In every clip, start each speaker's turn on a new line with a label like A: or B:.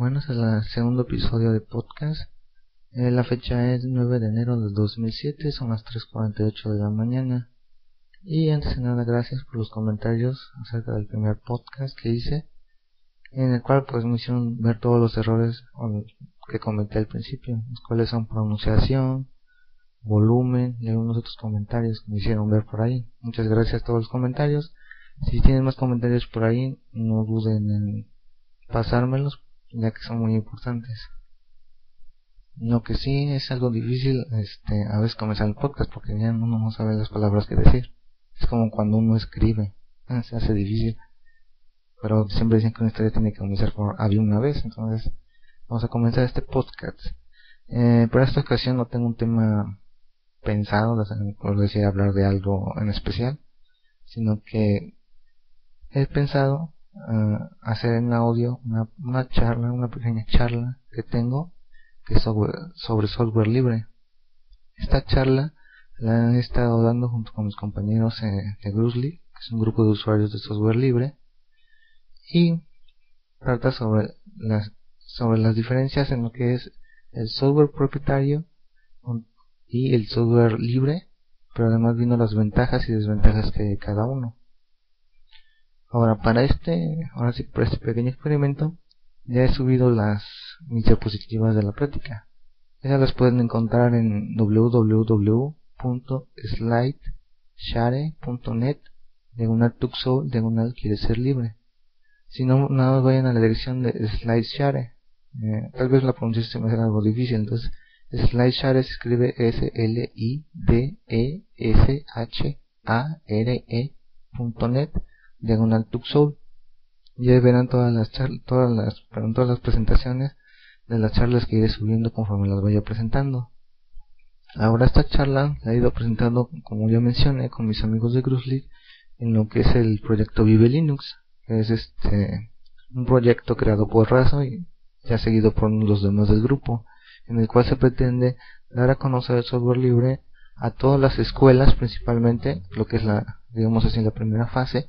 A: Bueno, es el segundo episodio de podcast. Eh, la fecha es 9 de enero del 2007, son las 3.48 de la mañana. Y antes de nada, gracias por los comentarios acerca del primer podcast que hice, en el cual pues me hicieron ver todos los errores que comenté al principio, los cuales son pronunciación, volumen y algunos otros comentarios que me hicieron ver por ahí. Muchas gracias a todos los comentarios. Si tienen más comentarios por ahí, no duden en pasármelos ya que son muy importantes. Lo que sí es algo difícil, este, a veces comenzar el podcast porque ya uno no sabe las palabras que decir. Es como cuando uno escribe, ah, se hace difícil. Pero siempre dicen que una historia tiene que comenzar por había una vez, entonces vamos a comenzar este podcast. Eh, por esta ocasión no tengo un tema pensado, por decir hablar de algo en especial, sino que he pensado hacer en audio una, una, charla, una pequeña charla que tengo que sobre, software libre. Esta charla la he estado dando junto con mis compañeros de Grusly, que es un grupo de usuarios de software libre, y trata sobre las, sobre las diferencias en lo que es el software propietario y el software libre, pero además viendo las ventajas y desventajas que cada uno. Ahora, para este, ahora sí, para este pequeño experimento, ya he subido las mis diapositivas de la práctica. Esas las pueden encontrar en www.slideshare.net diagonal tuxo diagonal quiere ser libre. Si no, nada más vayan a la dirección de SlideShare. Eh, tal vez la pronunciación se me haga algo difícil, entonces SlideShare se escribe S-L-I-D-E-S-H-A-R-E.net diagonal tuxoul y ahí verán todas las todas las todas las presentaciones de las charlas que iré subiendo conforme las vaya presentando. Ahora esta charla la he ido presentando como ya mencioné con mis amigos de Grusly en lo que es el proyecto Vive Linux que es este un proyecto creado por Razo y ya seguido por los demás del grupo en el cual se pretende dar a conocer el software libre a todas las escuelas principalmente lo que es la digamos así la primera fase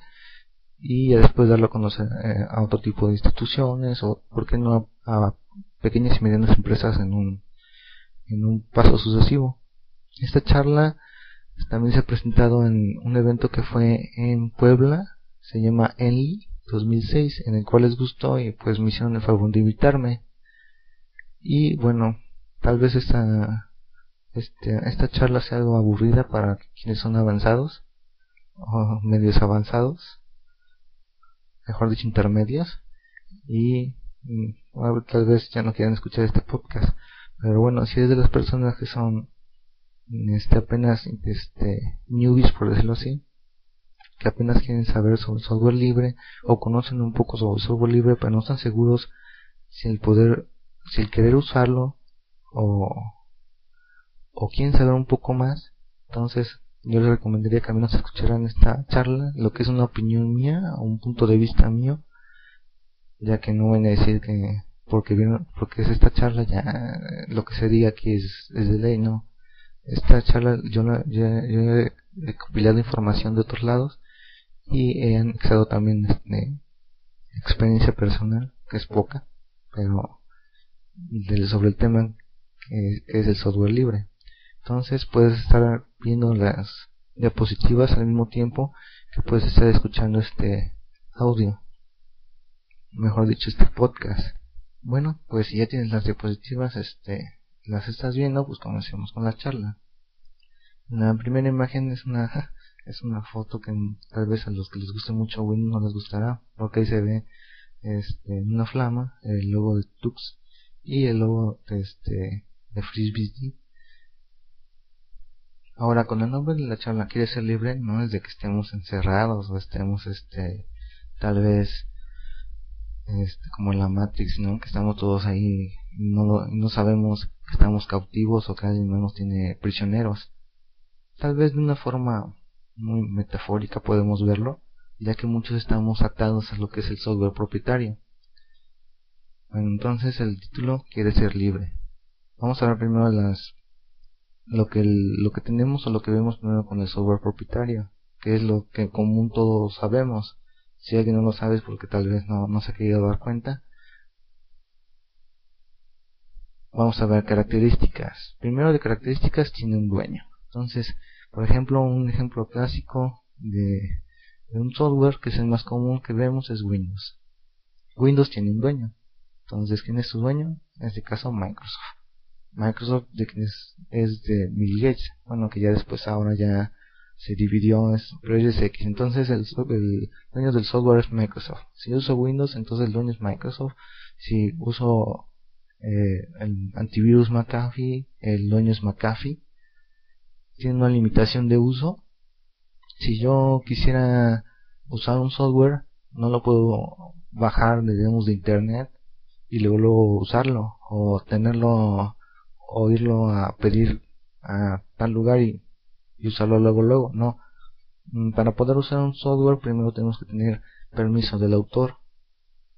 A: y después darlo a conocer eh, a otro tipo de instituciones o, ¿por qué no a, pequeñas y medianas empresas en un, en un paso sucesivo? Esta charla también se ha presentado en un evento que fue en Puebla, se llama Enli 2006, en el cual les gustó y pues me hicieron el favor de invitarme. Y bueno, tal vez esta, este, esta charla sea algo aburrida para quienes son avanzados o medios avanzados mejor dicho intermedios y, tal vez ya no quieran escuchar este podcast. Pero bueno si es de las personas que son este apenas este newbies por decirlo así que apenas quieren saber sobre software libre o conocen un poco sobre software libre pero no están seguros si el poder si el querer usarlo o o quieren saber un poco más entonces yo les recomendaría que al menos escucharan esta charla, lo que es una opinión mía, un punto de vista mío, ya que no van a decir que porque vieron, porque es esta charla ya lo que se diga aquí es, es de ley, no. Esta charla yo, yo, he, compilado información de otros lados y he anexado también este, experiencia personal, que es poca, pero sobre el tema que es el software libre. Entonces puedes estar viendo las diapositivas al mismo tiempo que puedes estar escuchando este audio. Mejor dicho, este podcast. Bueno, pues si ya tienes las diapositivas, este, las estás viendo, pues comencemos con la charla. La primera imagen es una es una foto que tal vez a los que les guste mucho Windows no les gustará, porque ahí se ve este, una flama, el logo de Tux y el logo de este de FreeBSD Ahora, con el nombre de la charla quiere ser libre, no es de que estemos encerrados o estemos, este, tal vez, este, como en la Matrix, ¿no? Que estamos todos ahí y no, no sabemos que estamos cautivos o que alguien más nos tiene prisioneros. Tal vez de una forma muy metafórica podemos verlo, ya que muchos estamos atados a lo que es el software propietario. Bueno, entonces el título quiere ser libre. Vamos a ver primero las lo que lo que tenemos o lo que vemos primero con el software propietario, que es lo que en común todos sabemos. Si alguien no lo sabe es porque tal vez no, no se ha querido dar cuenta. vamos a ver características. Primero de características tiene un dueño. Entonces, por ejemplo, un ejemplo clásico de, un software que es el más común que vemos es Windows. Windows tiene un dueño. Entonces, ¿quién es su dueño? En este caso, Microsoft. Microsoft de es, es de Bill Gates. Bueno, que ya después ahora ya se dividió, es X. Entonces, el, el dueño del software es Microsoft. Si uso Windows, entonces el dueño es Microsoft. Si uso eh, el antivirus McAfee, el dueño es McAfee. Tiene una limitación de uso. Si yo quisiera usar un software, no lo puedo bajar, digamos, de internet y luego, usarlo o tenerlo o irlo a pedir a tal lugar y, usarlo luego luego no mm, para poder usar un software primero tenemos que tener permiso del autor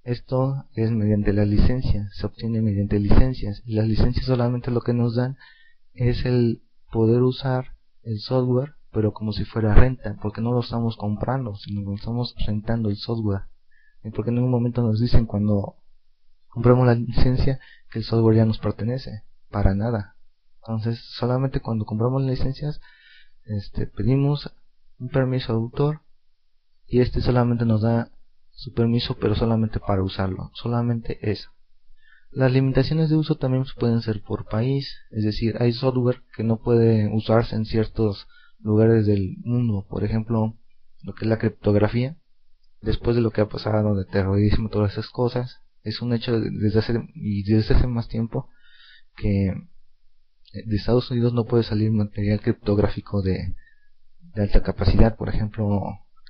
A: esto es mediante las licencias, se obtiene mediante licencias. Y las licencias solamente lo que nos dan es el poder usar el software, pero como si fuera renta, porque no lo estamos comprando, sino que estamos rentando el software. Y porque en un momento nos dicen cuando compramos la licencia que el software ya nos pertenece, para nada. Entonces, solamente cuando compramos licencias, este, pedimos un permiso de autor y este solamente nos da su permiso pero solamente para usarlo, solamente eso. Las limitaciones de uso también pueden ser por país, es decir, hay software que no puede usarse en ciertos lugares del mundo, por ejemplo, lo que es la criptografía, después de lo que ha pasado de terrorismo, todas esas cosas, es un hecho desde hace y desde hace más tiempo que de Estados Unidos no puede salir material criptográfico de, alta capacidad, por ejemplo,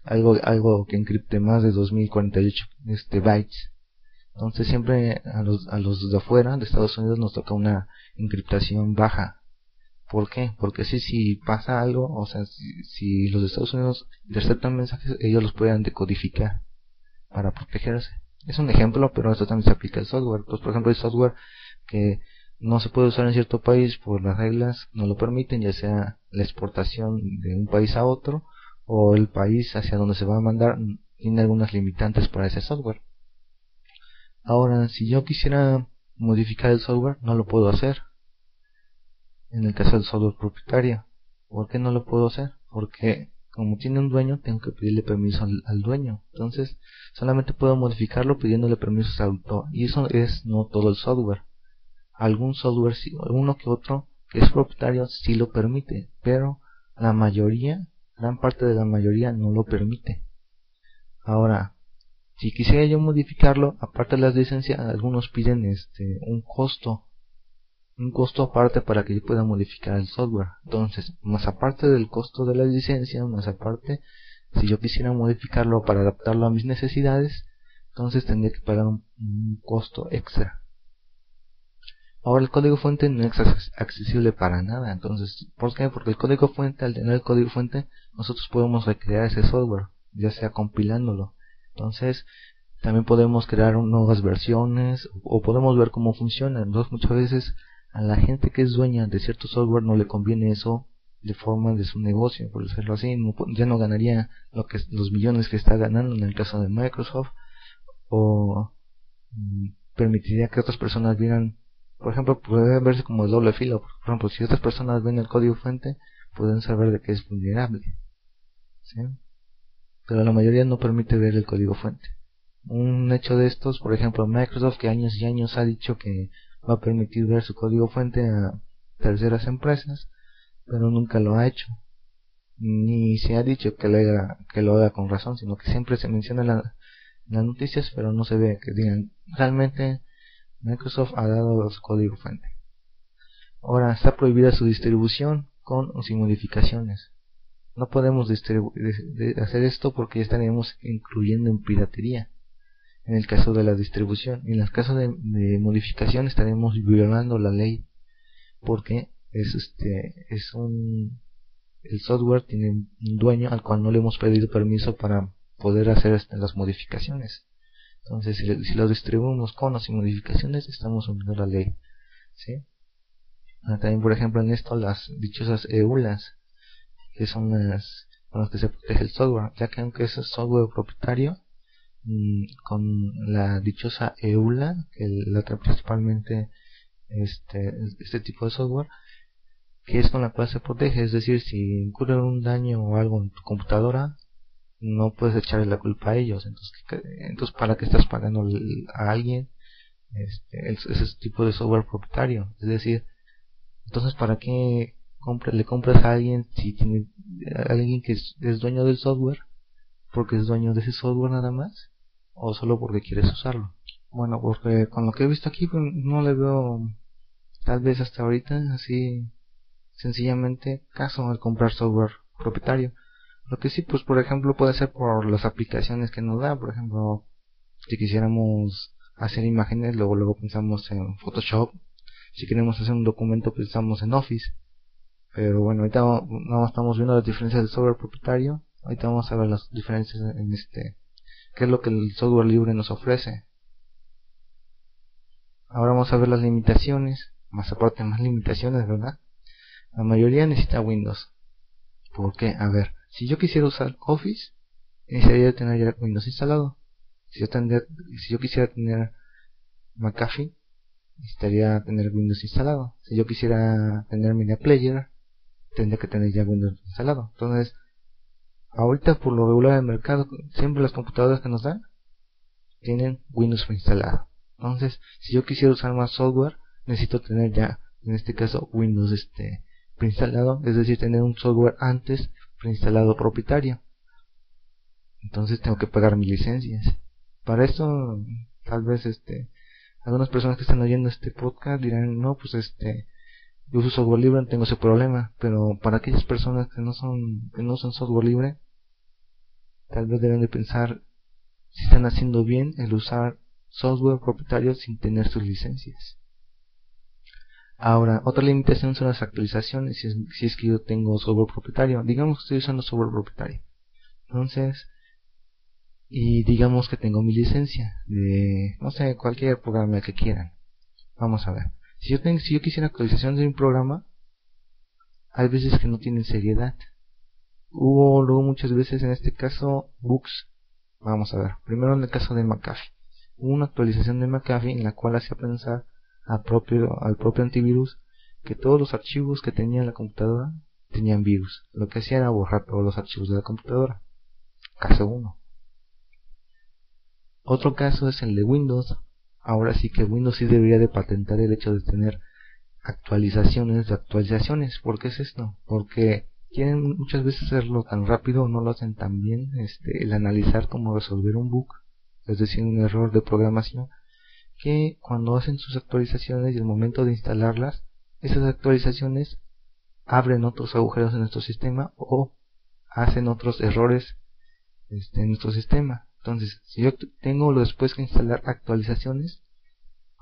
A: algo algo que encripte más de 2048 este bytes. Entonces siempre a los a los de afuera de Estados Unidos nos toca una encriptación baja. ¿por qué? porque si si pasa algo o sea si, los de Estados Unidos interceptan mensajes ellos los pueden decodificar para protegerse. Es un ejemplo pero esto también se aplica al software. Pues por ejemplo hay software que no se puede usar en cierto país por las reglas no lo permiten ya sea la exportación de un país a otro o el país hacia donde se va a mandar tiene algunas limitantes para ese software. Ahora, si yo quisiera modificar el software, no lo puedo hacer. En el caso del software propietario. ¿Por qué no lo puedo hacer? Porque como tiene un dueño, tengo que pedirle permiso al, dueño. Entonces, solamente puedo modificarlo pidiéndole permiso al autor. Y eso es no todo el software. Algún software, alguno que otro que es propietario sí lo permite, pero la mayoría gran parte de la mayoría no lo permite. Ahora, si quisiera yo modificarlo, aparte de las licencias, algunos piden este un costo, un costo aparte para que yo pueda modificar el software. Entonces, más aparte del costo de la licencia, más aparte, si yo quisiera modificarlo para adaptarlo a mis necesidades, entonces tendría que pagar un costo extra. Ahora el código fuente no es accesible para nada. Entonces, ¿por qué? Porque el código fuente, al tener el código fuente, nosotros podemos recrear ese software, ya sea compilándolo. Entonces, también podemos crear nuevas versiones o podemos ver cómo funciona. Entonces, muchas veces a la gente que es dueña de cierto software no le conviene eso de forma de su negocio, por decirlo así, ya no ganaría lo que los millones que está ganando en el caso de Microsoft o mm, permitiría que otras personas vieran por ejemplo, puede verse como el doble filo. Por ejemplo, si otras personas ven el código fuente, pueden saber de que es vulnerable. ¿sí? Pero la mayoría no permite ver el código fuente. Un hecho de estos, por ejemplo, Microsoft que años y años ha dicho que va a permitir ver su código fuente a terceras empresas, pero nunca lo ha hecho. Ni se ha dicho que lo haga, que lo haga con razón, sino que siempre se menciona en, en las noticias, pero no se ve que digan realmente Microsoft ha dado su código fuente. Ahora está prohibida su distribución con o sin modificaciones. No podemos hacer esto porque ya estaríamos incluyendo en piratería en el caso de la distribución. En el caso de, modificación estaremos violando la ley porque es este es un el software tiene un dueño al cual no le hemos pedido permiso para poder hacer las modificaciones. Entonces, si, lo distribuimos con o sin modificaciones, estamos uniendo la ley. ¿sí? Ah, también, por ejemplo, en esto, las dichosas EULAs, que son las con las que se protege el software, ya que aunque es software propietario, mm, con la dichosa EULA, que la trae principalmente este, este tipo de software que es con la cual se protege. Es decir, si ocurre un daño o algo en tu computadora, no puedes echarle la culpa a ellos. Entonces, entonces ¿para qué estás pagando a alguien este, ese tipo de software propietario? Es decir, entonces, ¿para qué le compras a alguien si tiene alguien que es, dueño del software? Porque es dueño de ese software nada más o solo porque quieres usarlo. Bueno, porque con lo que he visto aquí pues, no le veo tal vez hasta ahorita así sencillamente caso al comprar software propietario. Lo que sí, pues por ejemplo puede ser por las aplicaciones que nos da, por ejemplo, si quisiéramos hacer imágenes, luego luego pensamos en Photoshop, si queremos hacer un documento pensamos en Office. Pero bueno, ahorita no estamos viendo las diferencias del software propietario, ahorita vamos a ver las diferencias en este, qué es lo que el software libre nos ofrece. Ahora vamos a ver las limitaciones, más aparte más limitaciones, ¿verdad? La mayoría necesita Windows. ¿Por qué? A ver, si yo quisiera usar Office, necesitaría tener ya Windows instalado. Si yo, si yo quisiera tener McAfee, necesitaría tener Windows instalado. Si yo quisiera tener Media Player, tendría que tener ya Windows instalado. Entonces, ahorita por lo regular del mercado, siempre las computadoras que nos dan tienen Windows instalado. Entonces, si yo quisiera usar más software, necesito tener ya, en este caso, Windows este preinstalado, es decir, tener un software antes preinstalado propietario. Entonces tengo que pagar mis licencias. Para esto, tal vez este, algunas personas que están oyendo este podcast dirán, no, pues este, yo uso software libre, no tengo ese problema, pero para aquellas personas que no son, que no usan software libre, tal vez deben de pensar si están haciendo bien el usar software propietario sin tener sus licencias. Ahora, otra limitación son las actualizaciones, si es, si es que yo tengo software propietario. Digamos que estoy usando software propietario. Entonces, y digamos que tengo mi licencia de, no sé, cualquier programa que quieran. Vamos a ver. Si yo, tengo, si yo quisiera actualización de un programa, hay veces que no tienen seriedad. Hubo luego muchas veces en este caso bugs. Vamos a ver. Primero en el caso de McAfee. Hubo una actualización de McAfee en la cual hacía pensar al propio, antivirus que todos los archivos que tenía la computadora tenían virus. Lo que hacía era borrar todos los archivos de la computadora. Caso 1. Otro caso es el de Windows. Ahora sí que Windows sí debería de patentar el hecho de tener actualizaciones de actualizaciones. ¿Por qué es esto? Porque quieren muchas veces hacerlo tan rápido no lo hacen tan bien este, el analizar cómo resolver un bug, es decir, un error de programación que cuando hacen sus actualizaciones y el momento de instalarlas, esas actualizaciones abren otros agujeros en nuestro sistema o hacen otros errores este, en nuestro sistema. Entonces, si yo tengo después que instalar actualizaciones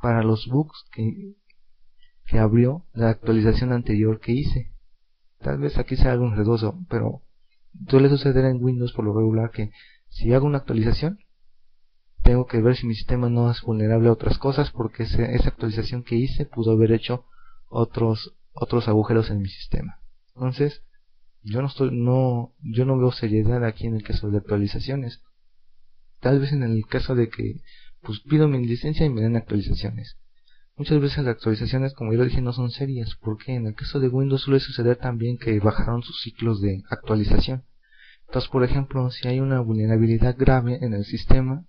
A: para los bugs que, que abrió la actualización anterior que hice. Tal vez aquí sea algo enredoso, pero suele suceder en Windows por lo regular que si hago una actualización, tengo que ver si mi sistema no es vulnerable a otras cosas porque esa actualización que hice pudo haber hecho otros otros agujeros en mi sistema. Entonces, yo no estoy no yo no veo seriedad aquí en el caso de actualizaciones. Tal vez en el caso de que pues pido mi licencia y me den actualizaciones. Muchas veces las actualizaciones, como ya lo dije, no son serias, porque en el caso de Windows suele suceder también que bajaron sus ciclos de actualización. Entonces, por ejemplo, si hay una vulnerabilidad grave en el sistema,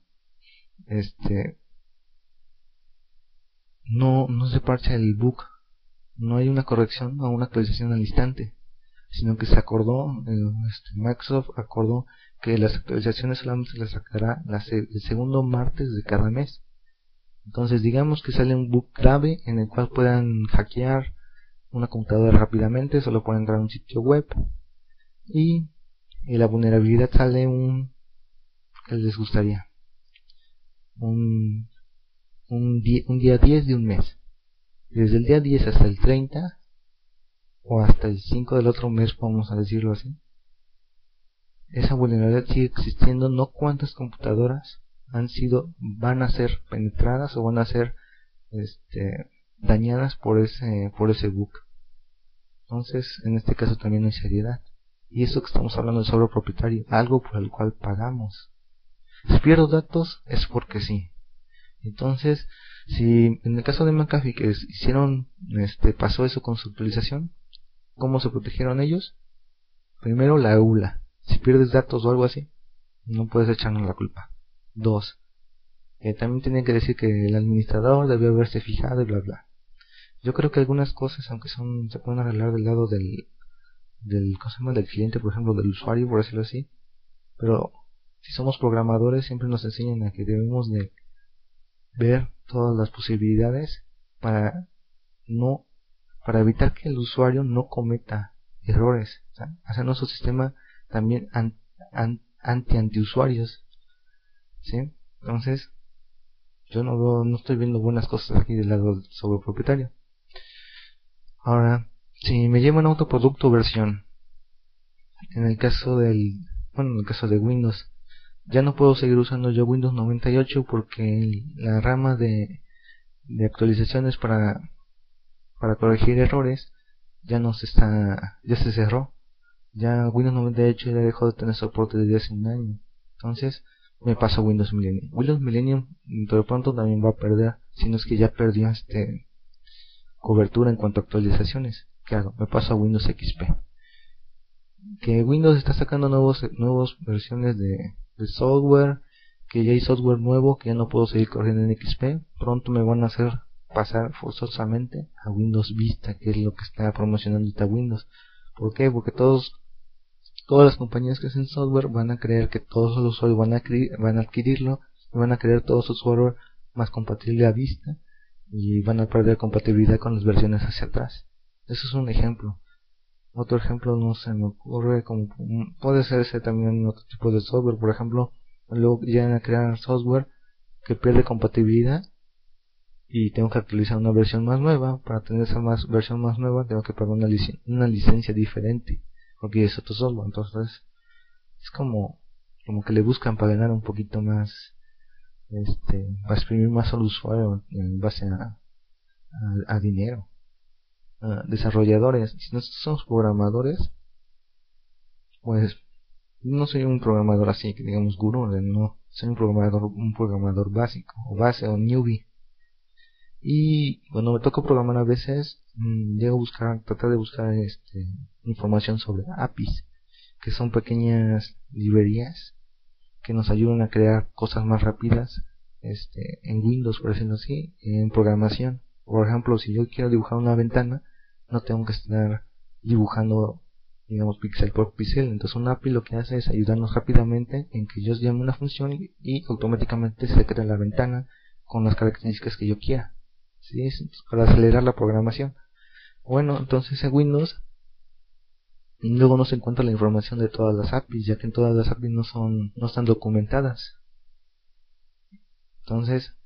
A: este no, no se parcha el bug, no hay una corrección o una actualización al instante, sino que se acordó, este, Microsoft acordó que las actualizaciones solamente se las sacará el segundo martes de cada mes. Entonces digamos que sale un bug grave en el cual puedan hackear una computadora rápidamente, solo pueden entrar a un sitio web y, y la vulnerabilidad sale un que les gustaría un, un, día 10 de un mes. Desde el día 10 hasta el 30 o hasta el 5 del otro mes, vamos a decirlo así. Esa vulnerabilidad sigue existiendo, no cuántas computadoras han sido, van a ser penetradas o van a ser este, dañadas por ese, por ese bug. Entonces, en este caso también hay seriedad. Y eso que estamos hablando de sobre propietario, algo por el cual pagamos. Si pierdo datos es porque sí. Entonces, Si en el caso de McAfee que hicieron, este, pasó eso con su actualización, ¿cómo se protegieron ellos? Primero la EULA. Si pierdes datos o algo así, no puedes echarnos la culpa. Dos, eh, también tienen que decir que el administrador debió haberse fijado y bla bla. Yo creo que algunas cosas, aunque son se pueden arreglar del lado del del cosa del cliente, por ejemplo, del usuario, por decirlo así, pero si somos programadores siempre nos enseñan a que debemos de ver todas las posibilidades para no para evitar que el usuario no cometa errores, hacer nuestro sistema también anti antiusuarios, ¿sí? Entonces, yo no veo, no estoy viendo buenas cosas aquí del lado sobre propietario. Ahora, si me llevo un autoproducto versión, en el caso del, bueno, en el caso de Windows, ya no puedo seguir usando yo Windows 98 porque la rama de, de actualizaciones para, para corregir errores ya no se está, ya se cerró. Ya Windows 98 ya dejó de tener soporte desde hace un año. Entonces, me paso a Windows Millennium. Windows Millennium de pronto también va a perder, si no es que ya perdió este cobertura en cuanto a actualizaciones. ¿Qué hago? Me paso a Windows XP. Que Windows está sacando nuevos nuevas versiones de, de software, que ya hay software nuevo que ya no puedo seguir corriendo en XP. Pronto me van a hacer pasar forzosamente a Windows Vista, que es lo que está promocionando esta Windows. ¿Por qué? Porque todos todas las compañías que hacen software van a creer que todos los usuarios van a, van a adquirirlo y van a creer todo su software más compatible a vista y van a perder compatibilidad con las versiones hacia atrás. Eso es un ejemplo. Otro ejemplo no se me ocurre como puede ser ese también otro tipo de software, por ejemplo, luego llegan a crear software que pierde compatibilidad y tengo que actualizar una versión más nueva, para tener esa más versión más nueva tengo que pagar una, una licencia diferente porque es otro software entonces es como como que le buscan para ganar un poquito más este para exprimir más al usuario en base a, a, dinero desarrolladores si nosotros somos programadores pues no soy un programador así que digamos gurú no soy un programador un programador básico o base o newbie y cuando me toca programar a veces mmm, llego a buscar tratar de buscar este información sobre APIs, que son pequeñas librerías que nos ayudan a crear cosas más rápidas este, en Windows, por decirlo así, en programación. Por ejemplo, si yo quiero dibujar una ventana, no tengo que estar dibujando, digamos, píxel por píxel. Entonces, un API lo que hace es ayudarnos rápidamente en que yo llame una función y, automáticamente se crea la ventana con las características que yo quiera. ¿sí? Para acelerar la programación. Bueno, entonces en Windows luego no se encuentra la información de todas las APIs, ya que en todas las APIs no son no están documentadas. Entonces,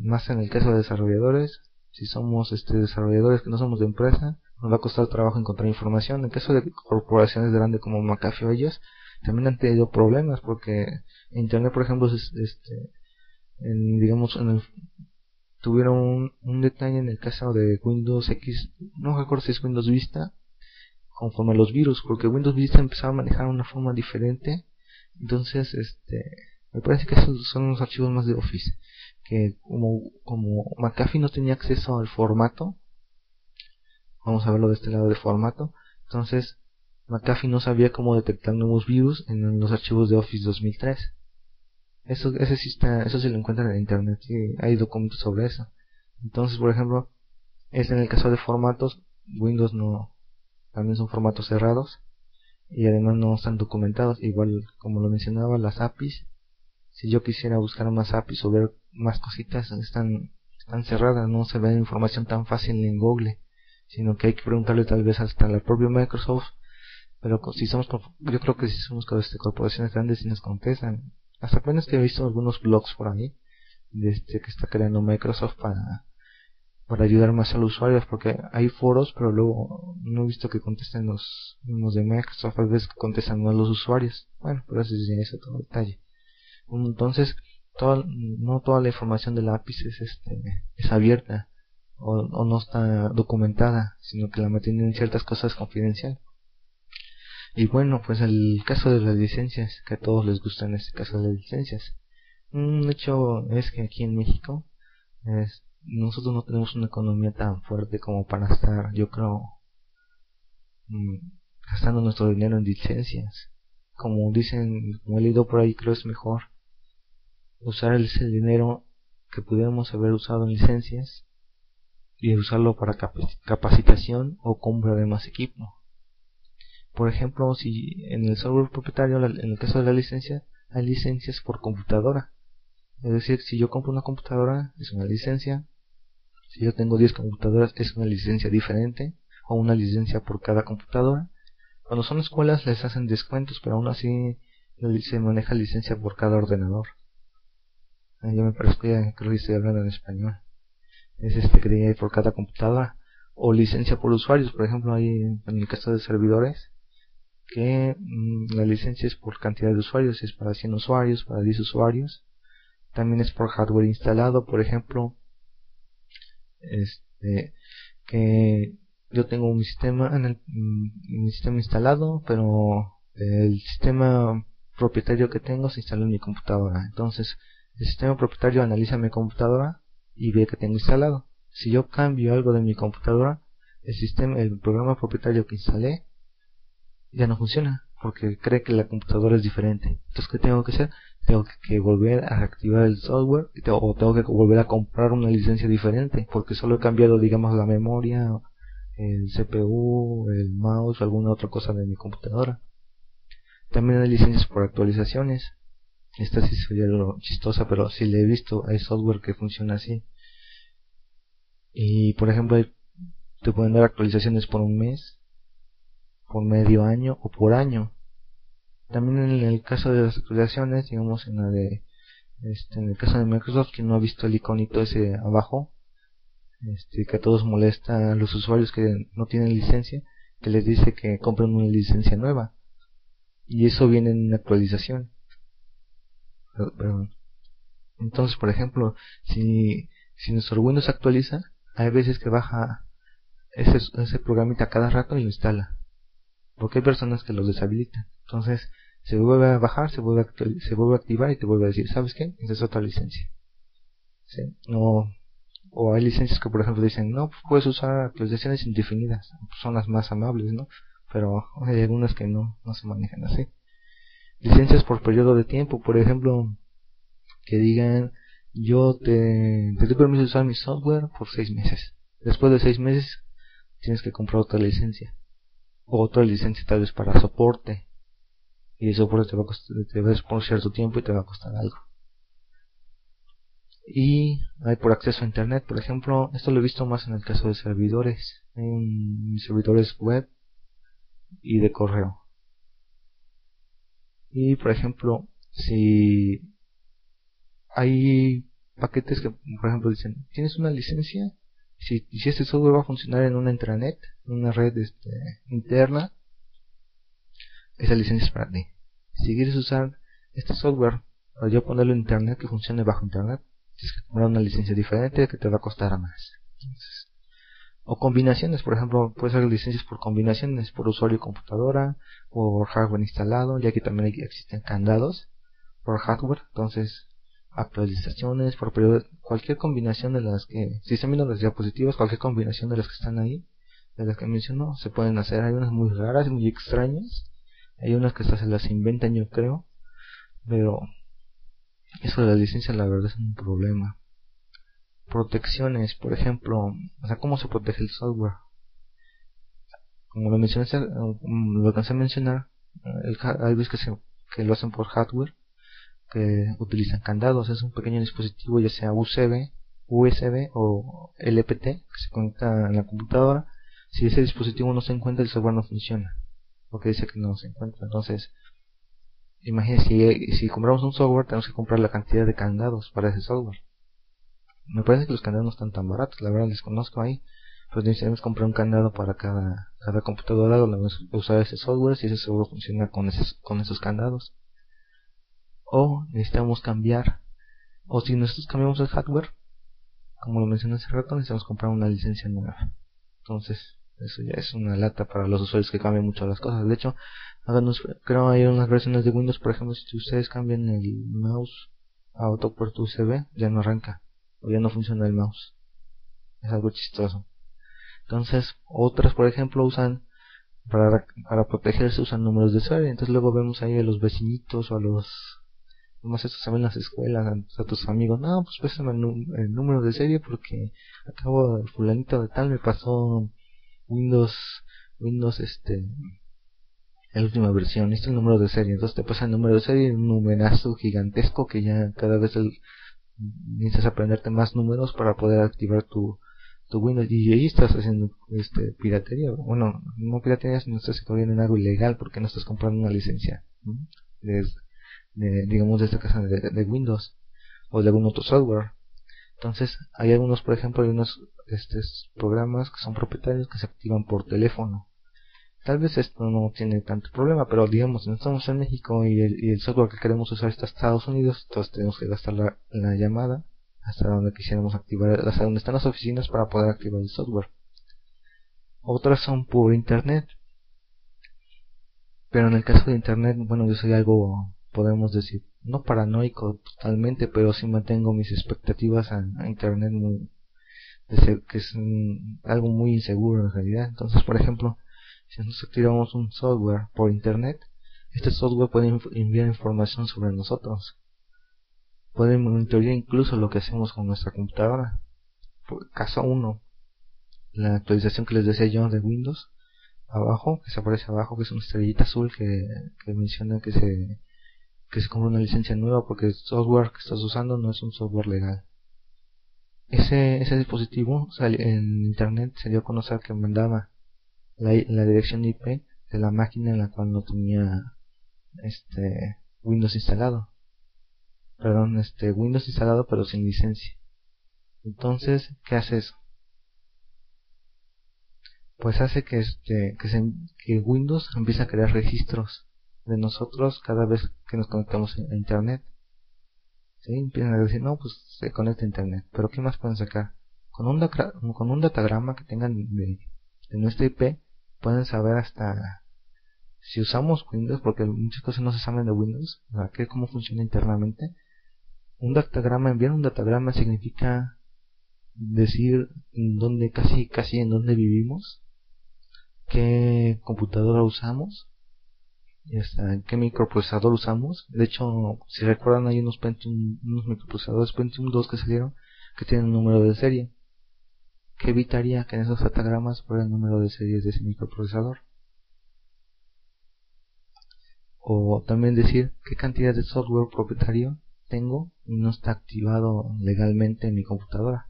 A: más en el caso de desarrolladores, si somos este desarrolladores que no somos de empresa, nos va a costar trabajo encontrar información. En el caso de corporaciones grandes como McAfee o ellos, también han tenido problemas porque Internet, por ejemplo, este, digamos, en el, tuvieron un, detalle en el caso de Windows X, no recuerdo si es Windows Vista, conforme a los virus, porque Windows Vista empezaba a manejar una forma diferente. Entonces, este, me parece que esos son los archivos más de Office. Que como, McAfee no tenía acceso al formato, vamos a verlo de este lado de formato, entonces McAfee no sabía cómo detectar nuevos virus en los archivos de Office 2003. Eso, ese sí está, eso se lo encuentran en internet, hay documentos sobre eso. Entonces, por ejemplo, es en el caso de formatos, Windows no, también son formatos cerrados y además no están documentados igual como lo mencionaba las APIs si yo quisiera buscar más APIs o ver más cositas están están cerradas no se ve información tan fácil en Google sino que hay que preguntarle tal vez hasta la propia Microsoft pero si somos yo creo que si somos este, corporaciones grandes y nos contestan. Hasta apenas que he visto algunos blogs por ahí de este que está creando Microsoft para para ayudar más a los usuarios porque hay foros pero luego no he visto que contesten los, los de Microsoft a veces contestan a los usuarios. Bueno pero eso es eso todo detalle. Entonces toda, no toda la información de la API es, este, es abierta o, o, no está documentada sino que la mantienen ciertas cosas confidencial y bueno pues el caso de las licencias que a todos les gusta en este caso de las licencias Un hecho es que aquí en México nosotros no tenemos una economía tan fuerte como para estar, yo creo, mm, gastando nuestro dinero en licencias. Como dicen, como he leído por ahí, creo es mejor usar ese dinero que pudiéramos haber usado en licencias y usarlo para capacitación o compra de más equipo. Por ejemplo, si en el software propietario, en el caso de la licencia, hay licencias por computadora. Es decir, si yo compro una computadora, es una licencia. Si yo tengo 10 computadoras, es una licencia diferente o una licencia por cada computadora. Cuando son escuelas les hacen descuentos, pero aún así se maneja licencia por cada ordenador. Eh, yo me parece que que estoy hablando en español. Es este que hay por cada computadora. O licencia por usuarios, por ejemplo, hay en el caso de servidores, que mm, la licencia es por cantidad de usuarios, es para 100 usuarios, para 10 usuarios. También es por hardware instalado, por ejemplo, este, que yo tengo mi sistema en el, mm, sistema instalado, pero el sistema propietario que tengo se instaló en mi computadora. Entonces, el sistema propietario analiza mi computadora y ve que tengo instalado. Si yo cambio algo de mi computadora, el sistema, el programa propietario que instalé ya no funciona porque cree que la computadora es diferente. Entonces, ¿qué tengo que hacer? Tengo que, volver a reactivar el software o tengo que volver a comprar una licencia diferente porque solo he cambiado, digamos, la memoria, el CPU, el mouse o alguna otra cosa de mi computadora. También hay licencias por actualizaciones. Esta sí sería lo chistosa, pero si le he visto, hay software que funciona así. Y por ejemplo, te pueden dar actualizaciones por un mes por medio año o por año. También en el caso de las actualizaciones, digamos en la de este, en el caso de Microsoft que no ha visto el iconito ese abajo, este, que a todos molesta a los usuarios que no tienen licencia, que les dice que compren una licencia nueva. Y eso viene en una actualización. Entonces, por ejemplo, si, si nuestro Windows actualiza, hay veces que baja ese, ese programita cada rato y lo instala porque hay personas que los deshabilitan. Entonces, se vuelve a bajar, se vuelve a, se vuelve a activar y te vuelve a decir, ¿sabes qué? Esa es otra licencia. ¿Sí? No, o hay licencias que, por ejemplo, dicen, no, puedes usar actualizaciones indefinidas. Son las más amables, ¿no? Pero hay algunas que no, no se manejan así. Licencias por periodo de tiempo, por ejemplo, que digan, yo te, te doy permiso de usar mi software por seis meses. Después de seis meses, tienes que comprar otra licencia. Otra licencia tal vez para soporte. Y el soporte te va a costar te va por cierto tiempo y te va a costar algo. Y hay por acceso a internet. Por ejemplo esto lo he visto más en el caso de servidores. En servidores web y de correo y por ejemplo si hay paquetes que por ejemplo dicen tienes una licencia si, si este software va a funcionar en una intranet, en una red este, interna, esa licencia es para ti. Si quieres usar este software para yo ponerlo en internet que funcione bajo internet, tienes que comprar una licencia diferente que te va a costar más. O combinaciones, por ejemplo, puedes hacer licencias por combinaciones, por usuario y computadora, por hardware instalado, ya que también existen candados por hardware, entonces actualizaciones por periodo, cualquier combinación de las que, si están viendo las diapositivas, cualquier combinación de las que están ahí, de las que menciono, se pueden hacer. Hay unas muy raras, muy extrañas, hay unas que hasta se las inventan, yo creo, pero eso de la licencia, la verdad, es un problema. Protecciones, por ejemplo, o sea, ¿cómo se protege el software? Como lo mencioné, lo alcancé a mencionar, el, hay que, se, que lo hacen por hardware que utilizan candados. Es un pequeño dispositivo, ya sea USB, USB o LPT, que se conecta en la computadora. Si ese dispositivo no se encuentra, el software no funciona, porque dice que no se encuentra. Entonces, imagínense, si, si compramos un software, tenemos que comprar la cantidad de candados para ese software. Me parece que los candados no están tan baratos, la verdad les conozco ahí. Pues necesitamos comprar un candado para cada, cada computadora donde vamos a usar ese software, si ese software funciona con esos, con esos candados. O necesitamos cambiar o si nosotros cambiamos el hardware como lo mencioné hace rato necesitamos comprar una licencia nueva entonces eso ya es una lata para los usuarios que cambian mucho las cosas. De hecho háganos, creo hay unas versiones de Windows por ejemplo si ustedes cambian el mouse a otro puerto USB, ya no arranca, o ya no funciona el mouse. Es algo chistoso. Entonces, otras, por ejemplo, usan para, para protegerse usan números de serie. Entonces luego vemos ahí a los vecinitos o a los más esto se en las escuelas, a, tus amigos, no, pues pésame el, número de serie porque acabo, fulanito de tal me pasó Windows, Windows este, la última versión, este es el número de serie, entonces te pasa el número de serie, un numerazo gigantesco que ya cada vez el, necesitas aprenderte más números para poder activar tu, tu Windows y ahí estás haciendo este piratería, bueno, no piratería, sino estás corriendo en algo ilegal porque no estás comprando una licencia de, digamos de esta casa de, Windows o de algún otro software. Entonces, hay algunos, por ejemplo, hay unos estos programas que son propietarios que se activan por teléfono. Tal vez esto no tiene tanto problema, pero digamos, estamos en México y el, software que queremos usar está en Estados Unidos, entonces tenemos que gastar la, la llamada hasta donde quisiéramos activar, hasta donde están las oficinas para poder activar el software. Otras son por internet. Pero en el caso de internet, bueno, yo soy algo podemos decir, no paranoico totalmente, pero sí mantengo mis expectativas a, Internet que es algo muy inseguro en realidad. Entonces, por ejemplo, si nosotros activamos un software por Internet, este software puede enviar información sobre nosotros. Puede monitorear incluso lo que hacemos con nuestra computadora. Caso 1, la actualización que les decía yo de Windows, abajo, que se aparece abajo, que es una estrellita azul que, que menciona que se que se compra una licencia nueva porque el software que estás usando no es un software legal. Ese, ese dispositivo en internet se dio a conocer que mandaba la, dirección IP de la máquina en la cual no tenía este Windows instalado. Perdón, este Windows instalado pero sin licencia. Entonces, ¿qué hace eso? Pues hace que este que, se, que Windows empiece a crear registros de nosotros cada vez que nos conectamos a internet. ¿Sí? Empiezan a decir, no, pues se conecta a internet. Pero ¿qué más pueden sacar? Con un, con un datagrama que tengan de, de nuestra IP, pueden saber hasta si usamos Windows, porque muchas cosas no se saben de Windows, o sea, cómo funciona internamente. Un datagrama, enviar un datagrama significa decir en dónde, casi, casi en dónde vivimos, qué computadora usamos, este, qué microprocesador usamos. De hecho, si recuerdan hay unos Pentium, unos microprocesadores Pentium 2 que salieron que tienen un número de serie. Que evitaría que en esos datagramas fuera el número de serie de ese microprocesador? O también decir qué cantidad de software propietario tengo y no está activado legalmente en mi computadora.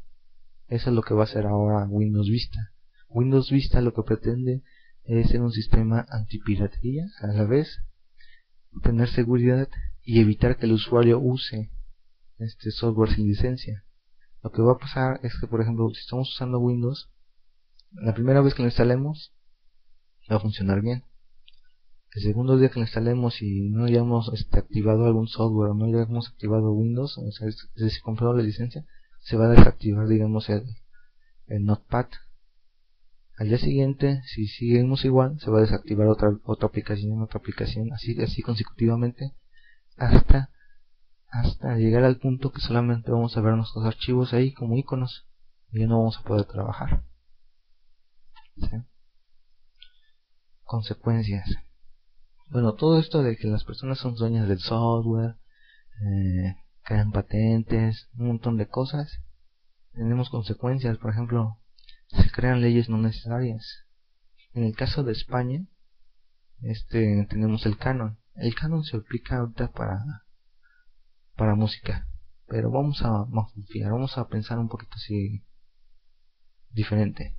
A: Eso es lo que va a hacer ahora Windows Vista. Windows Vista lo que pretende es ser un sistema antipiratería a la vez tener seguridad y evitar que el usuario use este software sin licencia lo que va a pasar es que por ejemplo si estamos usando Windows la primera vez que lo instalemos va a funcionar bien. El segundo día que lo instalemos y no hayamos este, activado algún software o no hayamos activado Windows o sea, es decir, comprado la licencia se va a desactivar digamos el, el notepad. Al día siguiente, si seguimos igual, se va a desactivar otra, otra aplicación, otra aplicación, así, así consecutivamente, hasta, hasta llegar al punto que solamente vamos a ver nuestros archivos ahí como iconos y ya no vamos a poder trabajar. Consecuencias. Bueno, todo esto de que las personas son dueñas del software, eh, crean patentes, un montón de cosas, tenemos consecuencias. Por ejemplo, se crean leyes no necesarias. En el caso de España, este tenemos el canon. El canon se aplica ahorita para para música, pero vamos a vamos a pensar un poquito así diferente.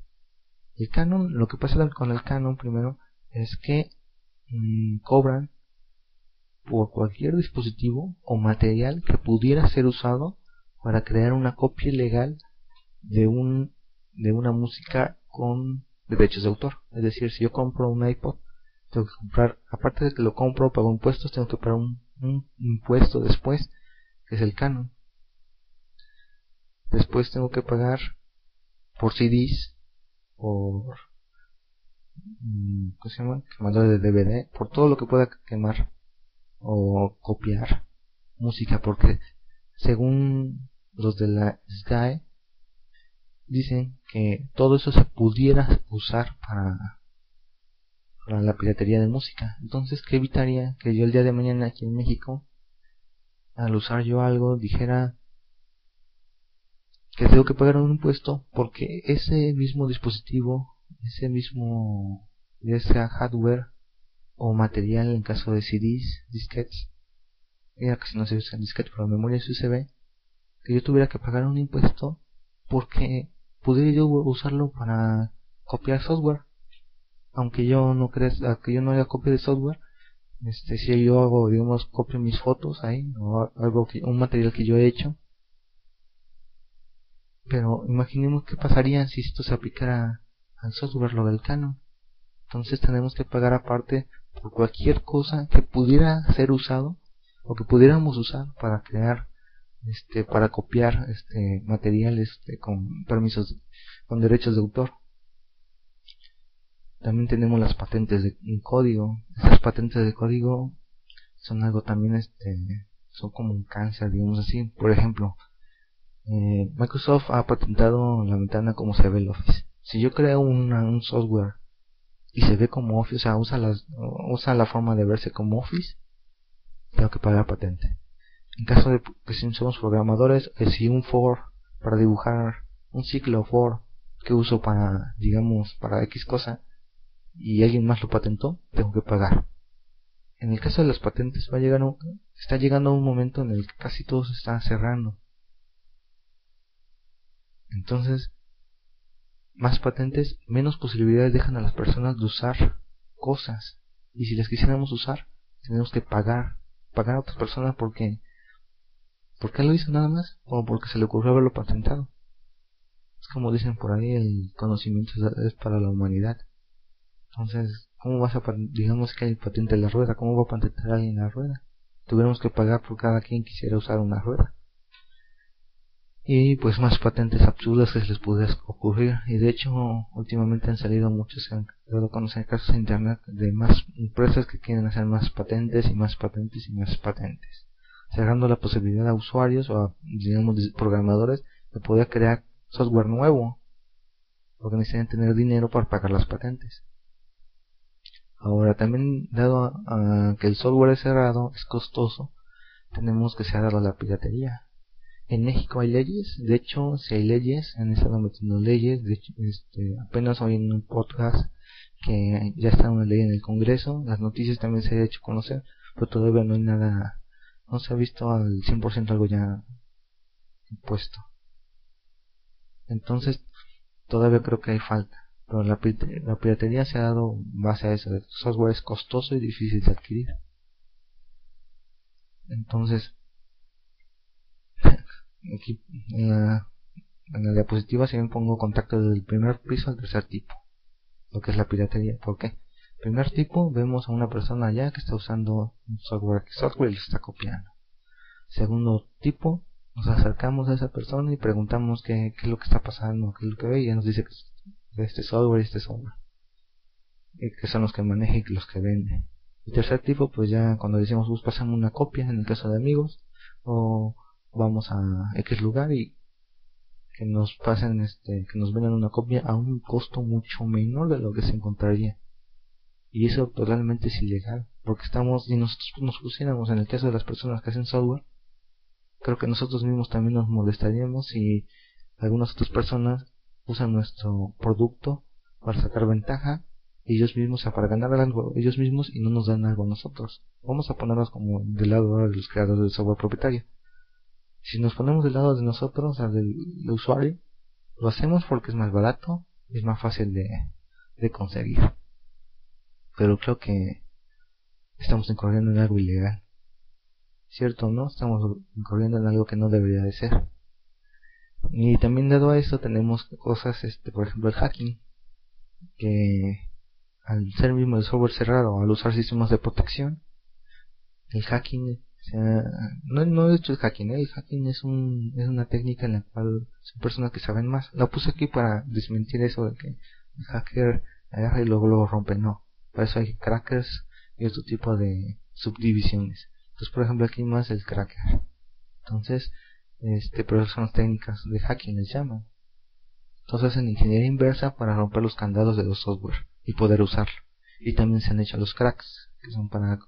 A: El canon, lo que pasa con el canon primero es que mm, cobran por cualquier dispositivo o material que pudiera ser usado para crear una copia legal de un de una música con derechos de autor. Es decir, si yo compro un iPod, tengo que comprar, aparte de que lo compro, pago impuestos, tengo que pagar un, impuesto después, es el canon. Después tengo que pagar por CDs, por mm, ¿cómo se llama? quemadores de DVD, por todo lo que pueda quemar o copiar música, porque según los de la SGAE, dicen que todo eso se pudiera usar para, para la piratería de música. Entonces, ¿qué evitaría que yo el día de mañana aquí en México, al usar yo algo, dijera que tengo que pagar un impuesto porque ese mismo dispositivo, ese mismo, ya sea hardware o material en caso de CDs, disquetes, ya casi no se usa disquete, pero memoria USB, que yo tuviera que pagar un impuesto porque pudiera yo usarlo para copiar software. Aunque yo no crea que yo no haga copia de software este si yo hago digamos copio mis fotos ahí o algo que, un material que yo he hecho. Pero imaginemos qué pasaría si esto se aplicara al software lo del Canon. Entonces tenemos que pagar aparte por cualquier cosa que pudiera ser usado o que pudiéramos usar para crear este para copiar este materiales este, con permisos con derechos de autor también tenemos las patentes de código. Esas patentes de código son algo también este son como un cáncer digamos así. Por ejemplo eh, Microsoft ha patentado la ventana como se ve el Office. Si yo creo un software y se ve como Office o sea usa las usa la forma de verse como Office tengo que pagar patente. En caso de que si somos programadores, si un for para dibujar un ciclo for que uso para, digamos, para X cosa y alguien más lo patentó, tengo que pagar. En el caso de las patentes va a llegar un, está llegando un momento en el que casi todo se está cerrando. Entonces, más patentes, menos posibilidades dejan a las personas de usar cosas. Y si las quisiéramos usar, tenemos que pagar, pagar a otras personas porque ¿Por qué lo hizo nada más? O porque se le ocurrió haberlo patentado. Es como dicen por ahí, el conocimiento es para la humanidad. Entonces, ¿cómo vas a, digamos que hay patente la rueda? ¿Cómo va a patentar alguien la rueda? Tuviéramos que pagar por cada quien quisiera usar una rueda. Y pues más patentes absurdas que se les pudiera ocurrir. Y de hecho, últimamente han salido muchos, han conocer casos en internet de más empresas que quieren hacer más patentes y más patentes y más patentes cerrando la posibilidad a usuarios o a, digamos, programadores de poder crear software nuevo, porque necesitan tener dinero para pagar las patentes. Ahora, también dado a, que el software es cerrado, es costoso, tenemos que cerrar la piratería. En México hay leyes, de hecho, si hay leyes, han estado metiendo leyes, de hecho, este, apenas hoy en un podcast que ya está una ley en el Congreso, las noticias también se han hecho conocer, pero todavía no hay nada no se ha visto al 100% algo ya impuesto. Entonces, todavía creo que hay falta. Pero la, la piratería se ha dado base a eso. El software es costoso y difícil de adquirir. Entonces, aquí en la, en la diapositiva me pongo contacto del primer piso al tercer tipo. Lo que es la piratería. ¿Por qué? Primer tipo, vemos a una persona allá que está usando un software, software y lo está copiando. Segundo tipo, nos acercamos a esa persona y preguntamos qué, es lo que está pasando, qué es lo que ve y ella nos dice que este software y este software. Y que son los que maneja y los que vende. El tercer tipo, pues ya cuando decimos, pues pasamos una copia en el caso de amigos, o vamos a X lugar y que nos pasen este, que nos vendan una copia a un costo mucho menor de lo que se encontraría y eso totalmente es ilegal porque estamos y nosotros nos pusiéramos en el caso de las personas que hacen software creo que nosotros mismos también nos molestaríamos si algunas otras personas usan nuestro producto para sacar ventaja ellos mismos para ganar algo ellos mismos y no nos dan algo a nosotros vamos a ponernos como del lado de los creadores del software propietario si nos ponemos del lado de nosotros al del, usuario lo hacemos porque es más barato es más fácil de, conseguir pero creo que estamos incurriendo en algo ilegal. ¿Cierto no? Estamos incurriendo en algo que no debería de ser. Y también dado a eso tenemos cosas, este, por ejemplo el hacking, que al ser mismo el software cerrado, al usar sistemas de protección, el hacking, no, no he hecho el hacking, ¿eh? el hacking es, un, es una técnica en la cual son personas que saben más. La puse aquí para desmentir eso de que el hacker agarra y luego lo rompe, no. Por eso hay crackers y otro tipo de subdivisiones. Entonces, por ejemplo, aquí más el cracker. Entonces, este, pero son las técnicas de hacking les llaman. Entonces hacen ingeniería inversa para romper los candados de los software y poder usarlo. Y también se han hecho los cracks, que son para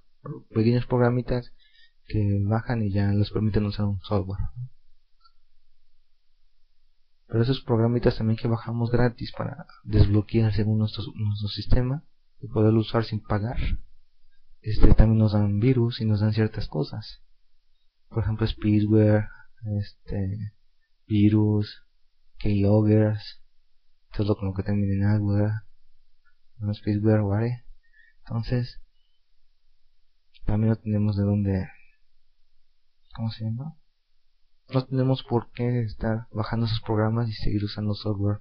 A: pequeños programitas que bajan y ya les permiten usar un software. Pero esos programitas también que bajamos gratis para desbloquear según nuestro, nuestro sistema y poderlo usar sin pagar, este también nos dan virus y nos dan ciertas cosas. Por ejemplo, speedware, este virus, keyloggers, todo lo que termina en adware, no speedware, ¿vale? Entonces, también no tenemos de dónde, ¿cómo se llama? No tenemos por qué estar bajando esos programas y seguir usando software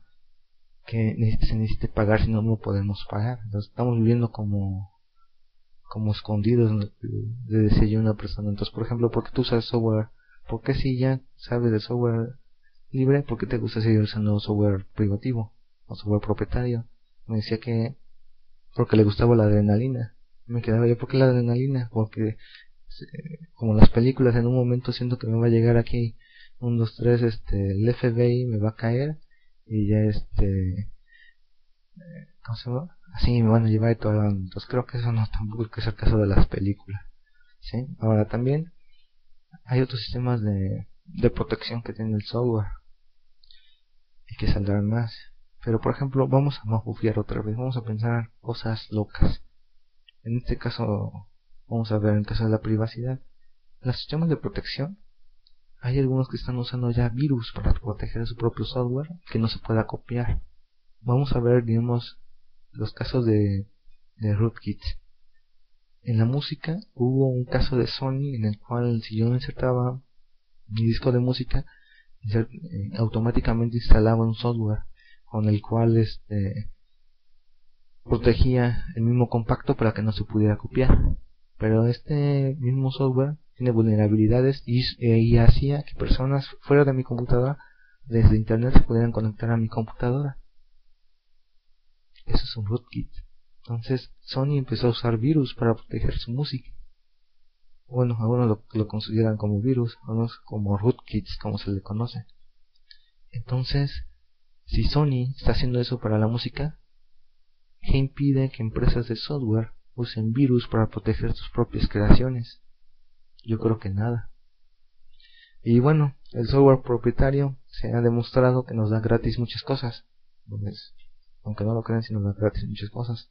A: que se necesite pagar si no lo podemos pagar. Entonces, estamos viviendo como como escondidos de decir yo una persona. Entonces, por ejemplo, ¿por qué tú usas software? ¿Por qué si ya sabes de software libre, por qué te gusta seguir usando software privativo o software propietario? Me decía que porque le gustaba la adrenalina. Me quedaba yo, ¿por qué la adrenalina? Porque eh, como las películas, en un momento siento que me va a llegar aquí un, dos, tres, este, el FBI me va a caer y ya este, ¿cómo se llama? Así me van a llevar y todo. Entonces creo que eso no tampoco es el caso de las películas. ¿sí? Ahora también hay otros sistemas de, protección que tiene el software y que saldrán más. Pero por ejemplo, vamos a no otra vez, vamos a pensar cosas locas. En este caso, vamos a ver en caso de la privacidad. Los sistemas de protección, hay algunos que están usando ya virus para proteger su propio software que no se pueda copiar. Vamos a ver, digamos, los casos de, de rootkit. En la música hubo un caso de Sony en el cual si yo insertaba mi disco de música, eh, automáticamente instalaba un software con el cual este protegía el mismo compacto para que no se pudiera copiar. Pero este mismo software tiene vulnerabilidades y, eh, y hacía que personas fuera de mi computadora desde internet se pudieran conectar a mi computadora. Eso es un rootkit. Entonces Sony empezó a usar virus para proteger su música. Bueno, algunos lo, consideran como virus, algunos como rootkits, como se le conoce. Entonces, si Sony está haciendo eso para la música, ¿qué impide que empresas de software usen virus para proteger sus propias creaciones? Yo creo que nada. Y bueno, el software propietario se ha demostrado que nos da gratis muchas cosas. Pues, aunque no lo crean, si nos da gratis muchas cosas.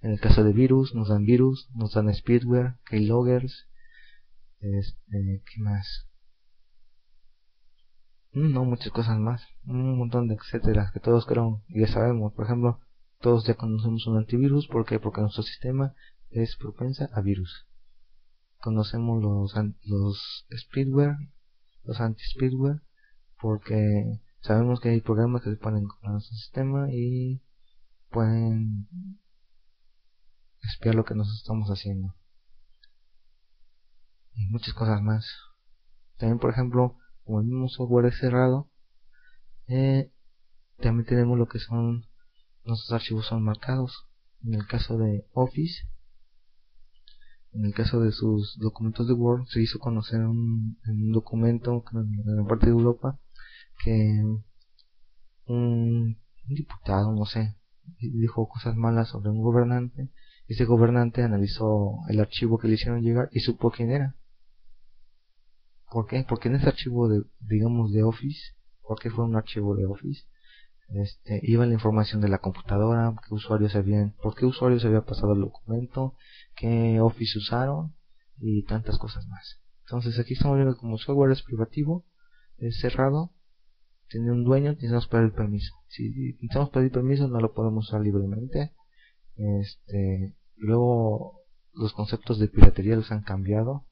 A: En el caso de virus, nos dan virus, nos dan speedware, keyloggers, este, ¿qué más? Mm, no, muchas cosas más, un montón de etcétera, que todos creo, ya sabemos, por ejemplo, todos ya conocemos un antivirus, ¿por qué? Porque nuestro sistema es propensa a virus. Conocemos los, los speedware, los anti-speedware, porque sabemos que hay programas que se ponen con nuestro sistema y pueden espiar lo que nosotros estamos haciendo y muchas cosas más también por ejemplo como el mismo software es cerrado eh, también tenemos lo que son nuestros archivos son marcados en el caso de Office en el caso de sus documentos de Word se hizo conocer un, un documento en la parte de Europa que un diputado no sé dijo cosas malas sobre un gobernante. Ese gobernante analizó el archivo que le hicieron llegar y supo quién era. ¿Por qué? Porque en ese archivo de, digamos, de Office, porque fue un archivo de Office, este, iba la información de la computadora, qué usuarios habían, por qué usuarios había pasado el documento, qué Office usaron y tantas cosas más. Entonces aquí estamos viendo como software es privativo, es cerrado, tiene un dueño, necesitamos pedir permiso. Si necesitamos pedir permiso, no lo podemos usar libremente. Este, luego los conceptos de piratería los han cambiado.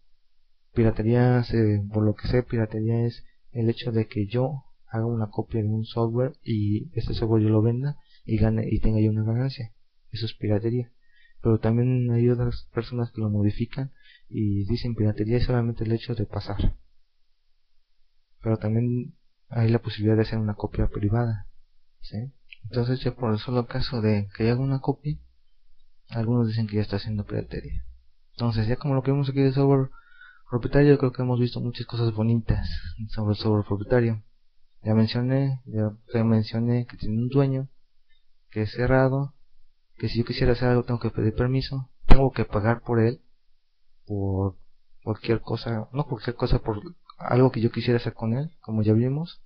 A: Piratería, por lo que sé, piratería es el hecho de que yo haga una copia de un software y este software yo lo venda y gane y tenga yo una ganancia. Eso es piratería. Pero también hay otras personas que lo modifican y dicen piratería es solamente el hecho de pasar. Pero también hay la posibilidad de hacer una copia privada. Entonces ya por el solo caso de que haga una copia, algunos dicen que ya está haciendo piratería. Entonces ya como lo que vemos aquí de software Propietario creo que hemos visto muchas cosas bonitas sobre el software propietario. Ya mencioné, ya mencioné que tiene un dueño, que es cerrado, que si yo quisiera hacer algo tengo que pedir permiso, tengo que pagar por él, por cualquier cosa, no cualquier cosa, por algo que yo quisiera hacer con él, como ya vimos.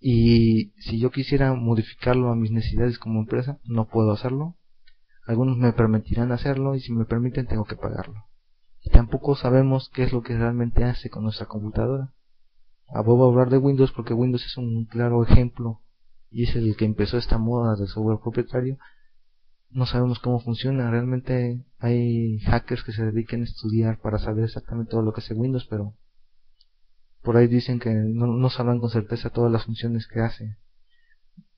A: Y si yo quisiera modificarlo a mis necesidades como empresa, no puedo hacerlo. Algunos me permitirán hacerlo y si me permiten tengo que pagarlo. Y tampoco sabemos qué es lo que realmente hace con nuestra computadora. a hablar de Windows porque Windows es un claro ejemplo y es el que empezó esta moda del software propietario. No sabemos cómo funciona. Realmente hay hackers que se dediquen a estudiar para saber exactamente todo lo que hace Windows, pero por ahí dicen que no, no sabrán con certeza todas las funciones que hace.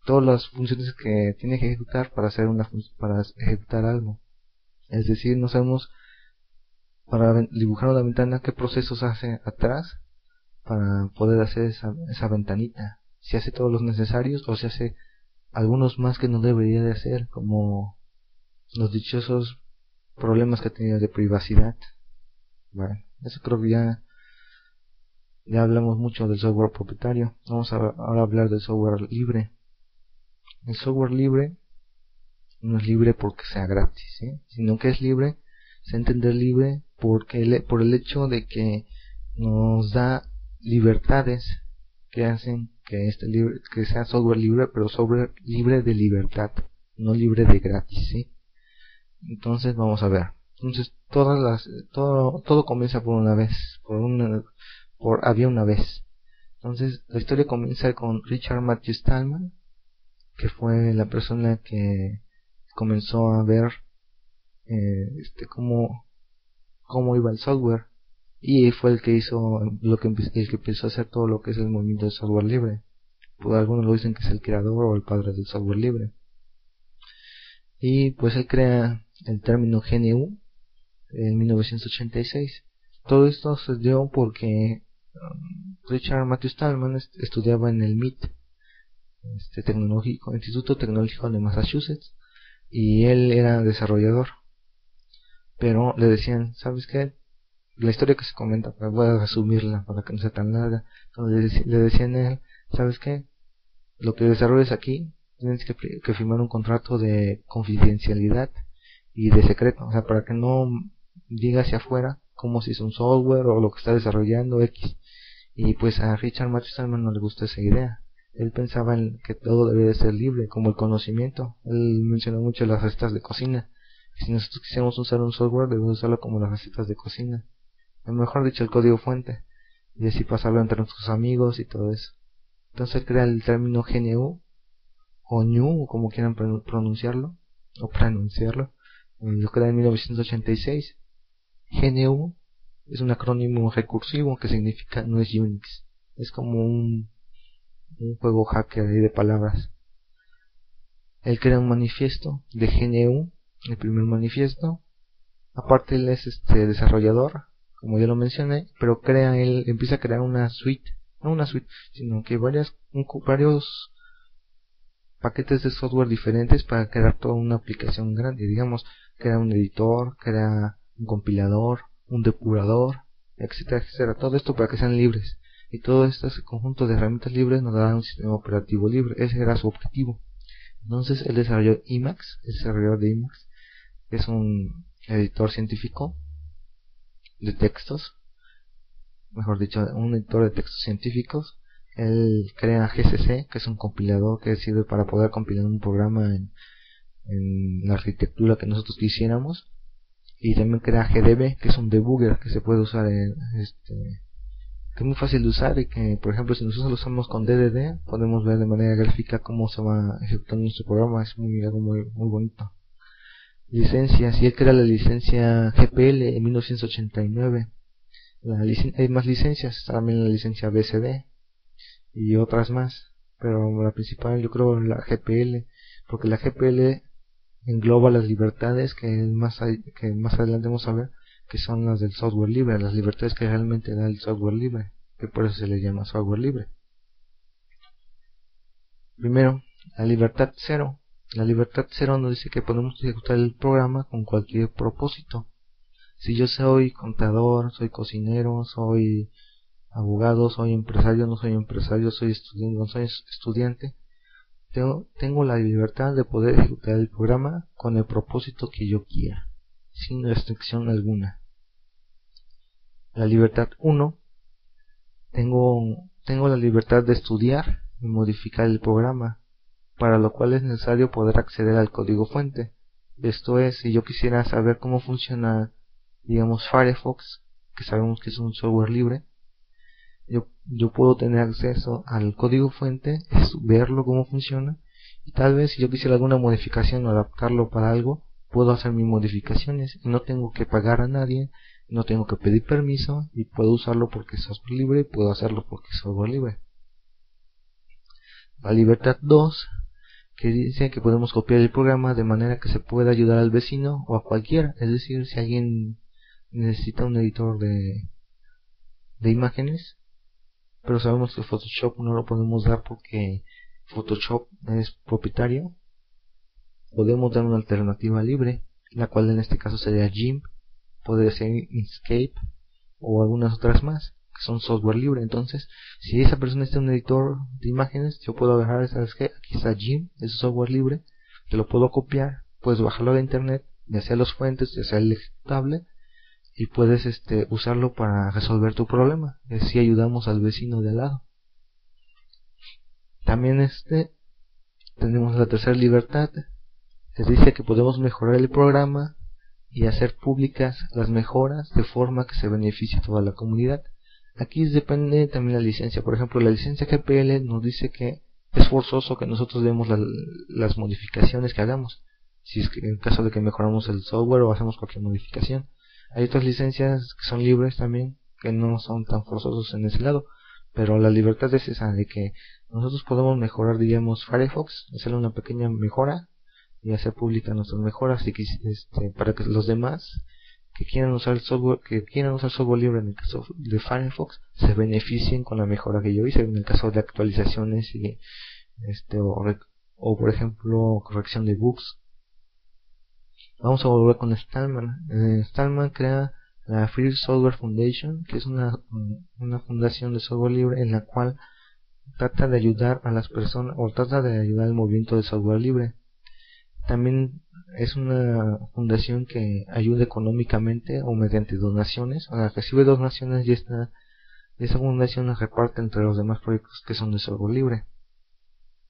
A: Todas las funciones que tiene que ejecutar para hacer una para ejecutar algo. Es decir, no sabemos para dibujar una ventana qué procesos hace atrás para poder hacer esa, esa ventanita. Si hace todos los necesarios o si hace algunos más que no debería de hacer, como los dichosos problemas que tenido de privacidad. Bueno, eso creo que ya, ya hablamos mucho del software propietario. Vamos a ahora hablar del software libre. El software libre no es libre porque sea gratis, sino que es libre, se entiende libre porque por el hecho de que nos da libertades que hacen que este libre, que sea software libre, pero software libre de libertad, no libre de gratis. Entonces vamos a ver. Entonces todas las todo todo comienza por una vez, por una por había una vez. Entonces la historia comienza con Richard Matthew Stallman, que fue la persona que comenzó a ver eh, este cómo cómo iba el software. Y fue el que hizo lo que el que empezó a hacer todo lo que es el movimiento de software libre. Pues algunos lo dicen que es el creador o el padre del software libre. Y pues él crea el término GNU en 1986 todo esto se dio porque um, Richard Matthew Stallman estudiaba en el MIT este tecnológico Instituto Tecnológico de Massachusetts y él era desarrollador pero le decían, ¿sabes qué? La historia que se comenta, voy a resumirla para que no sea tan larga. Le decían a él, ¿sabes qué? Lo que desarrolles aquí, tienes que, firmar un contrato de confidencialidad y de secreto, o sea, para que no diga hacia afuera cómo si es un software o lo que está desarrollando X. Y pues a Richard Stallman no le gustó esa idea. Él pensaba en que todo debe de ser libre, como el conocimiento. Él mencionó mucho las recetas de cocina. Si nosotros quisiéramos usar un software, debemos usarlo como las recetas de cocina. O mejor dicho, el código fuente. Y así pasarlo entre nuestros amigos y todo eso. Entonces crea el término GNU, o NU, como quieran pronunciarlo, o pronunciarlo. Lo crea en 1986. GNU es un acrónimo recursivo que significa no es Unix. Es como un, un juego hacker de palabras. Él crea un manifiesto de GNU el primer manifiesto. Aparte él es este desarrollador, como ya lo mencioné, pero crea él empieza a crear una suite, no una suite, sino que varias varios paquetes de software diferentes para crear toda una aplicación grande, digamos, crea un editor, crea un compilador, un depurador, etcétera, etcétera, todo esto para que sean libres. Y todo este conjunto de herramientas libres nos dará un sistema operativo libre, ese era su objetivo. Entonces él desarrolló Emacs, el desarrollador de Emacs, es un editor científico de textos, mejor dicho, un editor de textos científicos. Él crea GCC, que es un compilador que sirve para poder compilar un programa en, la arquitectura que nosotros quisiéramos. Y también crea GDB, que es un debugger que se puede usar en este que es muy fácil de usar y que por ejemplo si nosotros lo usamos con DDD podemos ver de manera gráfica cómo se va ejecutando nuestro programa es muy algo muy muy bonito licencias y él crea la licencia GPL en 1989. La hay más licencias, también la licencia BCD y otras más, pero la principal yo creo la GPL, porque la GPL engloba las libertades que más, que más adelante vamos a ver, que son las del software libre, las libertades que realmente da el software libre, que por eso se le llama software libre. Primero, la libertad cero la libertad cero nos dice que podemos ejecutar el programa con cualquier propósito, Si yo soy contador, soy cocinero, soy abogado, soy empresario, no soy empresario, soy estudiante, no soy estudiante, tengo, tengo la libertad de poder ejecutar el programa con el propósito que yo quiera, sin restricción alguna. La libertad 1, tengo, tengo la libertad de estudiar y modificar el programa, para lo cual es necesario poder acceder al código fuente. Esto es, si yo quisiera saber cómo funciona, digamos, Firefox, que sabemos que es un software libre, yo, yo puedo tener acceso al código fuente, verlo cómo funciona, y tal vez si yo quisiera alguna modificación o adaptarlo para algo, puedo hacer mis modificaciones y no tengo que pagar a nadie, no tengo que pedir permiso y puedo usarlo porque software libre y puedo hacerlo porque software libre. La libertad 2 que dice que podemos copiar el programa de manera que se pueda ayudar al vecino o a cualquiera. Es decir, si alguien necesita un editor de, de imágenes, pero sabemos que Photoshop no lo podemos dar porque Photoshop es propietario, podemos dar una alternativa libre, la cual en este caso sería GIMP, podría ser Inkscape o algunas otras más son software libre. Entonces, si esa persona está en un editor de imágenes, yo puedo agarrar, ¿sabes qué? Aquí está Gim, es software libre, te lo puedo copiar, puedes bajarlo de internet, ya sea los fuentes, ya sea el ejecutable, y puedes este, usarlo para resolver tu problema. Así ayudamos al vecino de al lado. También este, tenemos la tercera libertad, se dice que podemos mejorar el programa y hacer públicas las mejoras de forma que se beneficie a toda la comunidad. Aquí depende también la licencia. Por ejemplo, la licencia GPL nos dice que es forzoso que nosotros demos las modificaciones que hagamos. Si es que en caso de que mejoramos el software o hacemos cualquier modificación. Hay otras licencias que son libres también, que no son tan forzosos en ese lado. Pero la libertad es esa, de que nosotros podemos mejorar, digamos, Firefox, hacerle una pequeña mejora y hacer pública nuestras mejoras y que, este, para que los demás que quieran usar el software, que quieran usar software libre en el caso de Firefox, se beneficien con la mejora que yo hice en el caso de actualizaciones y este o, por ejemplo corrección de bugs. Vamos a volver con Stallman. Eh, Stallman crea la Free Software Foundation, que es una, una fundación de software libre en la cual trata de ayudar a las personas o trata de ayudar al movimiento de software libre. También es una fundación que ayuda económicamente o mediante donaciones. O sea, recibe donaciones y esta, esa fundación la reparte entre los demás proyectos que son de software libre.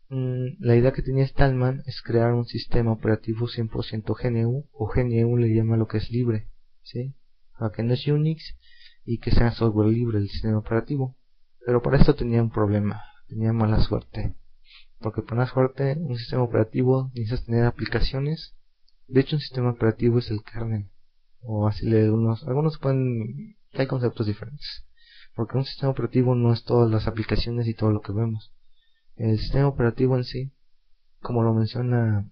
A: Mm, la idea que tenía Stallman es crear un sistema operativo 100% GNU o GNU le llama lo que es libre, ¿sí? Para que no es Unix y que sea software libre el sistema operativo. Pero para esto tenía un problema, tenía mala suerte. Porque para suerte un sistema operativo necesitas tener aplicaciones de hecho, un sistema operativo es el kernel. O así le algunos, algunos pueden, hay conceptos diferentes. Porque un sistema operativo no es todas las aplicaciones y todo lo que vemos. El sistema operativo en sí, como lo menciona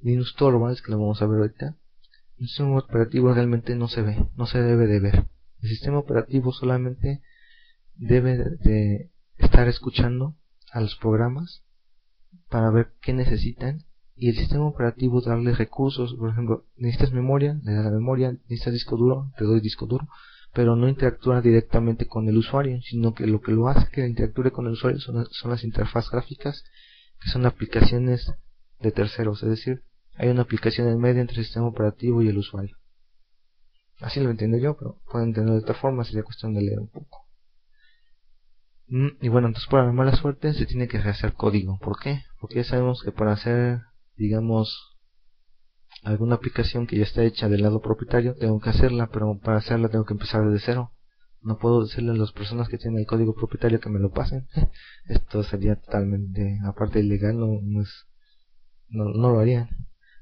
A: Linus Torvalds, que lo vamos a ver ahorita, un sistema operativo realmente no se ve, no se debe de ver. El sistema operativo solamente debe de estar escuchando a los programas para ver qué necesitan y el sistema operativo darle recursos, por ejemplo, necesitas memoria, le da la memoria, necesitas disco duro, te doy disco duro, pero no interactúa directamente con el usuario, sino que lo que lo hace que interactúe con el usuario son, las interfaces gráficas, que son aplicaciones de terceros, es decir, hay una aplicación en medio entre el sistema operativo y el usuario. Así lo entiendo yo, pero pueden entenderlo de otra forma, sería cuestión de leer un poco. Mm, y bueno, entonces para la mala suerte se tiene que hacer código. ¿Por qué? Porque ya sabemos que para hacer digamos, alguna aplicación que ya está hecha del lado propietario, tengo que hacerla, pero para hacerla tengo que empezar desde cero. No puedo decirle a las personas que tienen el código propietario que me lo pasen. Esto sería totalmente, aparte ilegal, no, no, es, no, no lo harían.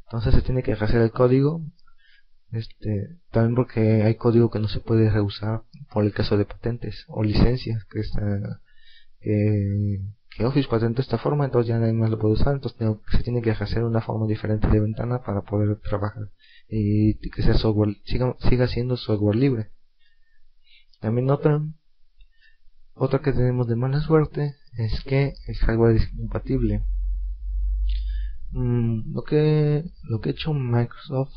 A: Entonces se tiene que hacer el código, este, también porque hay código que no se puede reusar por el caso de patentes o licencias que está, que que Office patentó esta forma, entonces ya nadie más lo puede usar, entonces se tiene que hacer una forma diferente de ventana para poder trabajar y que sea software, siga, siga siendo software libre. También otra, otra que tenemos de mala suerte es que el hardware es incompatible. Mm, lo que lo que ha hecho Microsoft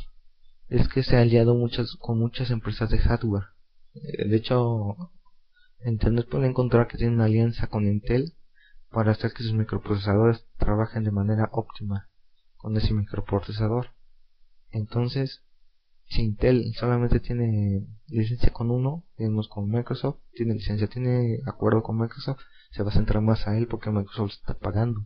A: es que se ha aliado muchas, con muchas empresas de hardware. Eh, de hecho, Internet puede encontrar que tiene una alianza con Intel para hacer que sus microprocesadores trabajen de manera óptima con ese microprocesador. Entonces, si Intel solamente tiene licencia con uno, digamos con Microsoft, tiene licencia, tiene acuerdo con Microsoft, se va a centrar más a él porque Microsoft está pagando.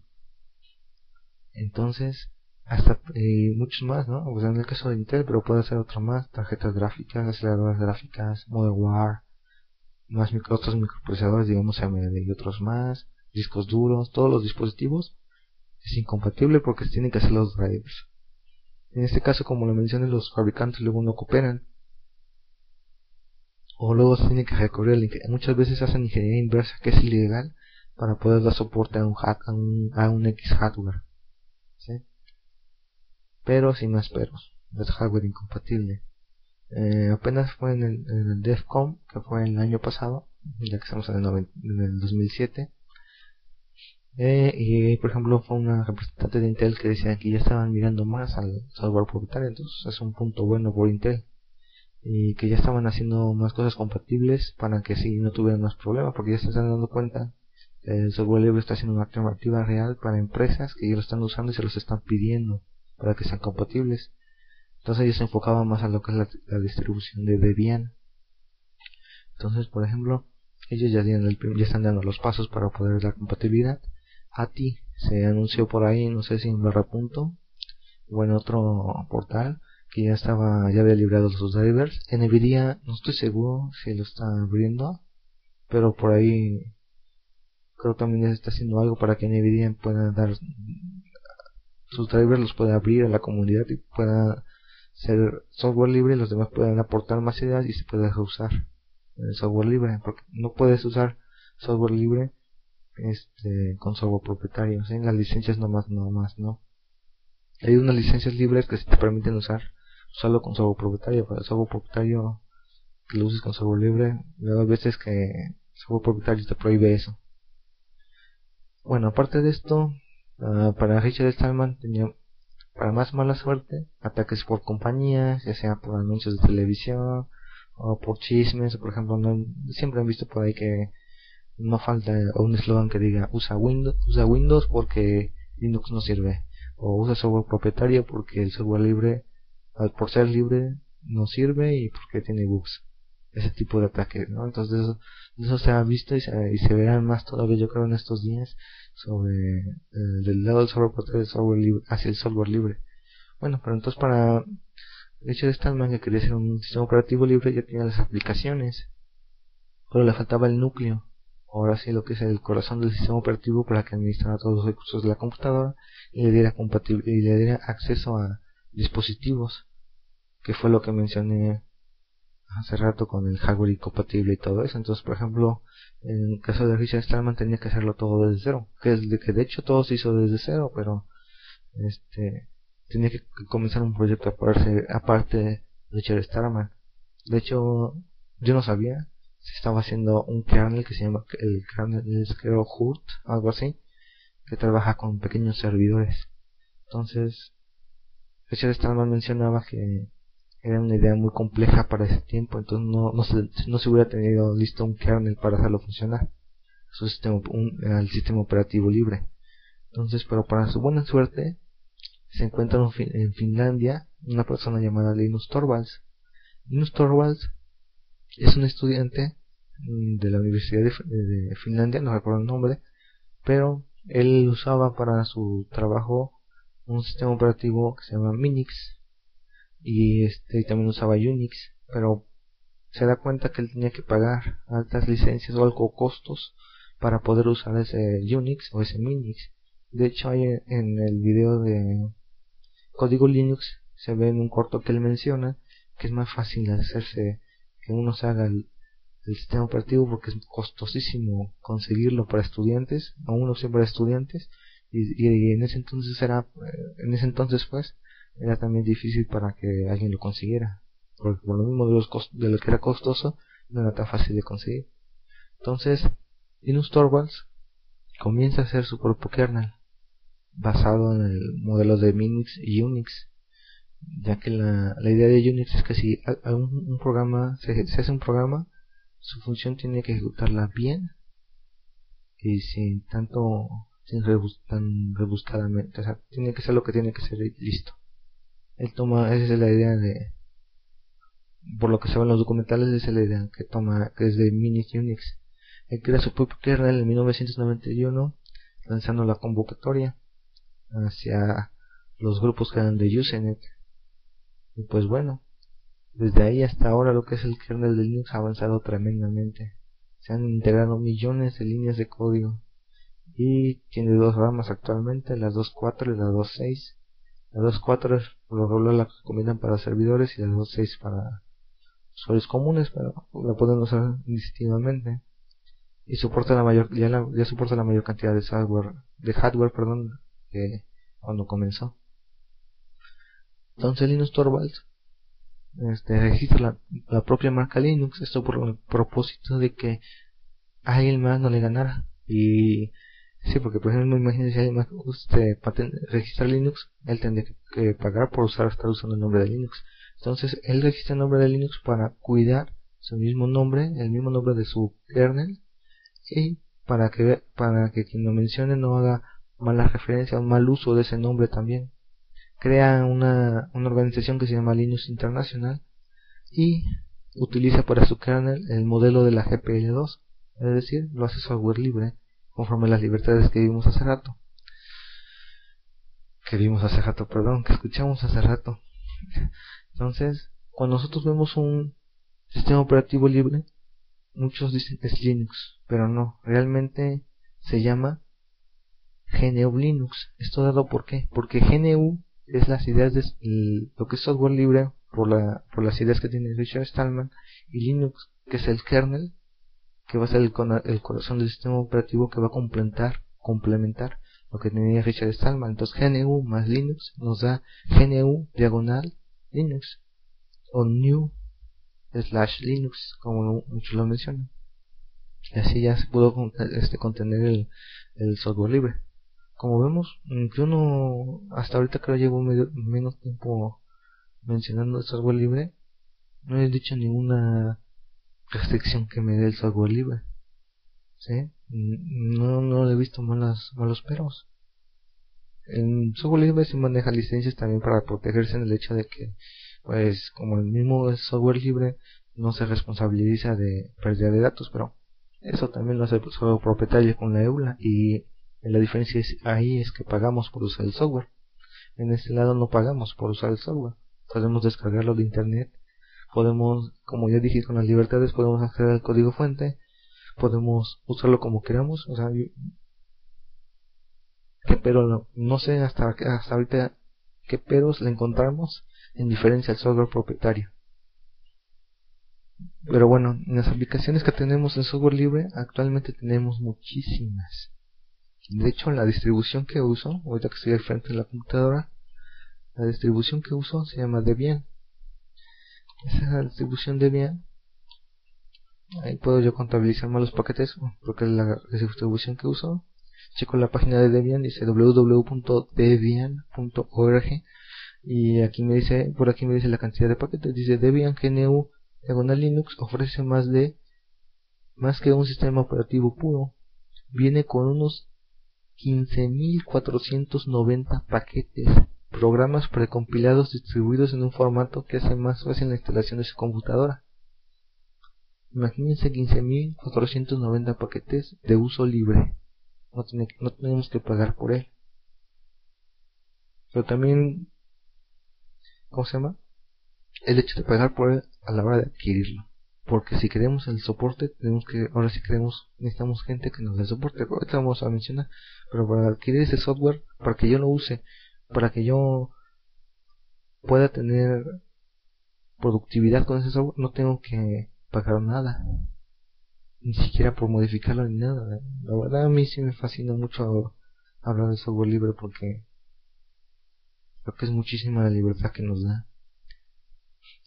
A: Entonces, hasta y muchos más, ¿no? Pues en el caso de Intel, pero puede ser otro más, tarjetas gráficas, aceleradoras gráficas, modeware, más micro, otros microprocesadores, digamos AMD y otros más, discos duros, todos los dispositivos es incompatible porque se tienen que hacer los drivers. En este caso, como lo mencioné, los fabricantes luego no cooperan. O luego se tiene que recurrir Muchas veces hacen ingeniería inversa, que es ilegal, para poder dar soporte a un, a un, a un X hardware. Pero sin más peros. Es hardware incompatible. Eh, apenas fue en el, en el que fue el año pasado, ya que estamos en el, en el 2007 eh, y por ejemplo fue una representante de Intel que decía que ya estaban mirando más al software propietario, entonces es un punto bueno por Intel. Y que ya estaban haciendo más cosas compatibles para que si no tuvieran más problemas, porque ya se están dando cuenta que el software libre está siendo una alternativa real para empresas que ya lo están usando y se los están pidiendo para que sean compatibles. Entonces ellos se enfocaban más a lo que es la, distribución de Debian. Entonces, por ejemplo, ellos ya, están dando los pasos para poder dar compatibilidad ATI se anunció por ahí, no sé si en barra punto o en otro portal que ya estaba, ya había librado sus drivers. Nvidia no estoy seguro si lo está abriendo, pero por ahí creo también ya está haciendo algo para que Nvidia pueda dar sus drivers los pueda abrir a la comunidad y pueda ser software libre y los demás puedan aportar más ideas y se pueda usar el software libre porque no puedes usar software libre este con software propietario en las licencias nomás más no hay unas licencias libres que se te permiten usar solo con software propietario para el software propietario lo uses con software libre luego hay veces que software propietario te prohíbe eso. Bueno aparte de esto uh, para Richard Stallman tenía para más mala suerte ataques por compañías ya sea por anuncios de televisión o por chismes por ejemplo no, siempre han visto por ahí que no falta un eslogan que diga usa Windows, usa Windows porque Linux no sirve o usa software propietario porque el software libre por ser libre no sirve y porque tiene bugs ese tipo de ataques ¿no? entonces eso, eso se ha visto y se, y se verán más todavía yo creo en estos días sobre el del lado del software propietario software libre, hacia el software libre. Bueno pero entonces para Richard Stallman que quería hacer un sistema operativo libre ya tenía las aplicaciones pero le faltaba el núcleo. Ahora sí lo que es el corazón del sistema operativo para que administrara todos los recursos de la computadora y le diera y le diera acceso a dispositivos que fue lo que mencioné hace rato con el hardware incompatible y todo eso. Entonces por ejemplo en el caso de Richard Stallman tenía que hacerlo todo desde cero que es de que de hecho todo se hizo desde cero pero este tenía que comenzar un proyecto aparte, aparte de Richard Stallman de hecho yo no sabía se estaba haciendo un kernel que se llama el kernel creo HURT, algo así, que trabaja con pequeños servidores. Entonces, Richard Stallman mencionaba que era una idea muy compleja para ese tiempo, entonces no, no, se, no se hubiera tenido listo un kernel para hacerlo funcionar. Su sistema, un, el sistema operativo libre. Entonces, pero para su buena suerte, se encuentra en Finlandia una persona llamada Linus Torvalds. Linus Torvalds es un estudiante mm, de la Universidad de, Finlandia, no recuerdo el nombre, pero él usaba para su trabajo un sistema operativo que se llama Minix y este también usaba Unix, pero se da cuenta que él tenía que pagar altas licencias o algo costos para poder usar ese Unix o ese Minix. De hecho, hay en el video de código Linux se ve en un corto que él menciona que es más fácil hacerse que uno se haga el, sistema operativo porque es costosísimo conseguirlo para estudiantes, a uno siempre estudiantes, y, en ese entonces era, eh, en ese entonces pues, era también difícil para que alguien lo consiguiera, porque por lo mismo de, los de lo que era costoso, no era tan fácil de conseguir. Entonces, Linus Torvalds comienza a hacer su propio kernel, basado en el modelo de Minix y Unix, ya que la, la idea de Unix es que si un, un programa se, hace un programa su función tiene que ejecutarla bien y sin tanto sin tan rebuscadamente o sea tiene que ser lo que tiene que ser listo él toma esa es la idea de por lo que se ve en los documentales esa es la idea que toma que es de Mini Unix. Él crea su propio kernel en 1991 lanzando la convocatoria hacia los grupos que eran de Usenet. Y pues bueno desde ahí hasta ahora lo que es el kernel de Linux ha avanzado tremendamente. Se han integrado millones de líneas de código y tiene dos ramas actualmente, la 2.4 y la 2.6. La 2.4 por lo regular la combinan para servidores y la 2.6 para usuarios comunes, pero la pueden usar indistintivamente. Y soporta la mayor, ya, ya soporta la mayor cantidad de software, de hardware, perdón, que cuando comenzó. Entonces Linux Torvalds este, registra la, propia marca Linux, esto por el propósito de que a alguien más no le ganara. Y sí, porque por ejemplo, imagínense si alguien más usted registrar Linux, él tendría que, pagar por usar, estar usando el nombre de Linux. Entonces, él registra el nombre de Linux para cuidar su mismo nombre, el mismo nombre de su kernel, y para que, para que quien lo mencione no haga mala referencia o mal uso de ese nombre también crea una, una organización que se llama Linux International y utiliza para su kernel el modelo de la GPL2, es decir, lo hace software libre, conforme a las libertades que vimos hace rato. Que vimos hace rato, perdón, que escuchamos hace rato. Entonces, cuando nosotros vemos un sistema operativo libre, muchos dicen que es Linux, pero no, realmente se llama GNU Linux. Esto dado por qué? Porque GNU es las ideas de lo que es software libre por, la, por las ideas que tiene Richard Stallman y Linux que es el kernel que va a ser el, el corazón del sistema operativo que va a complementar complementar lo que tenía Richard Stallman entonces GNU más Linux nos da GNU diagonal Linux o New slash Linux como muchos lo mencionan. Y así ya se pudo este, contener el, el software libre. Como vemos, yo no, hasta ahorita creo llevo menos tiempo mencionando el software libre, no he dicho ninguna restricción que me dé el software libre. ¿Sí? No, no he visto malas, malos peros. El software libre se maneja licencias también para protegerse en el hecho de que, pues, como el mismo software libre, no se responsabiliza de pérdida de datos, pero eso también lo hace el propietario con la EULA y la diferencia es, ahí es que pagamos por usar el software. En este lado no pagamos por usar el software. Podemos descargarlo de internet. Podemos, como ya dije con las libertades, podemos acceder al código fuente. Podemos usarlo como queramos. O sea, pero no, no sé hasta, hasta ahorita qué peros le encontramos en diferencia al software propietario. Pero bueno, en las aplicaciones que tenemos en software libre, actualmente tenemos muchísimas. De hecho, la distribución que uso, ahorita que estoy al frente de la computadora, la distribución que uso se llama Debian. Esa es la distribución Debian. Ahí puedo yo contabilizar más los paquetes, porque es la distribución que uso. Checo la página de Debian, dice www.debian.org y aquí me dice, por aquí me dice la cantidad de paquetes, dice Debian GNU diagonal Linux ofrece más de más que un sistema operativo puro. Viene con unos 15.490 paquetes, programas precompilados distribuidos en un formato que hace más fácil la instalación de su computadora. Imagínense 15.490 paquetes de uso libre. No, no tenemos que pagar por él. Pero también, ¿cómo se llama? El hecho de pagar por él a la hora de adquirirlo porque si queremos el soporte tenemos que ahora si queremos necesitamos gente que nos dé soporte ahorita vamos a mencionar pero para adquirir ese software para que yo lo use para que yo pueda tener productividad con ese software no tengo que pagar nada ni siquiera por modificarlo ni nada la verdad a mí sí me fascina mucho hablar de software libre porque creo que es muchísima la libertad que nos da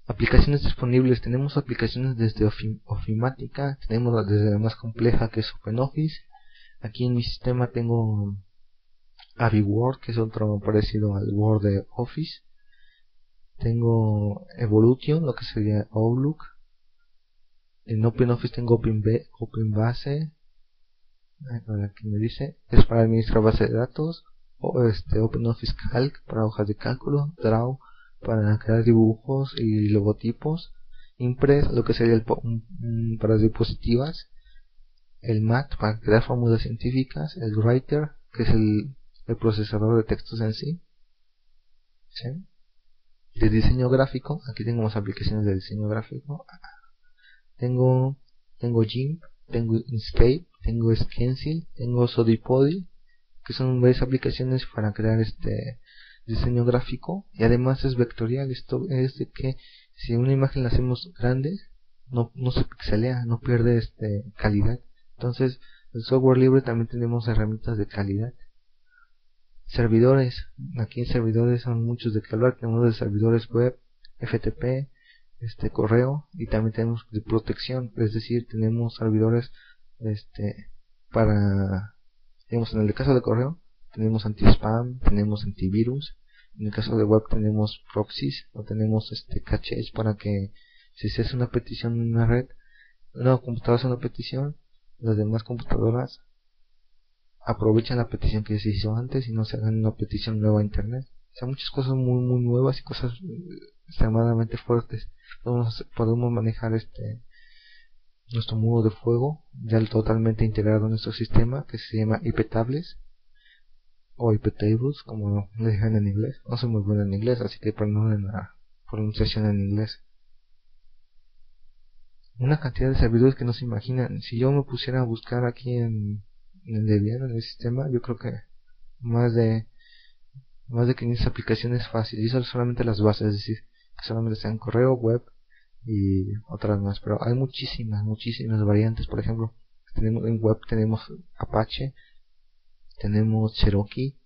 A: Aplicaciones disponibles. Tenemos aplicaciones desde Ofimática, tenemos desde la más compleja que es OpenOffice. Aquí en mi sistema tengo AviWord, que es otro parecido al Word de Office. tengo Evolution, lo que sería Outlook. En OpenOffice tengo OpenBase, aquí me dice, es para administrar base de datos, o este OpenOffice Calc para hojas de cálculo, Draw para crear dibujos y logotipos, Impress lo que sería el para diapositivas, el Mat para crear fórmulas científicas, el Writer que es el, el procesador de textos en sí, de diseño gráfico, aquí tengo más aplicaciones de diseño gráfico, tengo tengo GIMP, tengo Inkscape, tengo Stencil, tengo Sodipody, que son varias aplicaciones para crear este diseño gráfico y además es vectorial, esto es de que si una imagen la hacemos grande no, no se pixelea, no pierde este calidad. Entonces, el software libre también tenemos herramientas de calidad. Servidores, aquí en servidores son muchos de que hablar, tenemos de servidores web, FTP, este correo y también tenemos de protección, es decir, tenemos servidores este para digamos en el caso de correo tenemos anti-spam, tenemos antivirus, en el caso de web tenemos proxies o tenemos este caches para que si se hace una petición en una red, una computadora hace una petición, las demás computadoras aprovechan la petición que se hizo antes y no se hagan una petición nueva a internet. O sea, muchas cosas muy muy nuevas y cosas extremadamente fuertes. Podemos, podemos manejar este nuestro muro de fuego ya totalmente integrado en nuestro sistema que se llama IP tables o IP tables como le dijeron en inglés no soy muy bueno en inglés así que perdonen la pronunciación en inglés una cantidad de servidores que no se imaginan si yo me pusiera a buscar aquí en, Debian en el sistema yo creo que más de más de 500 aplicaciones fáciles y eso solamente las bases es decir que solamente sean correo web y otras más, pero hay muchísimas, muchísimas variantes, por ejemplo, tenemos en web tenemos Apache, tenemos Cherokee,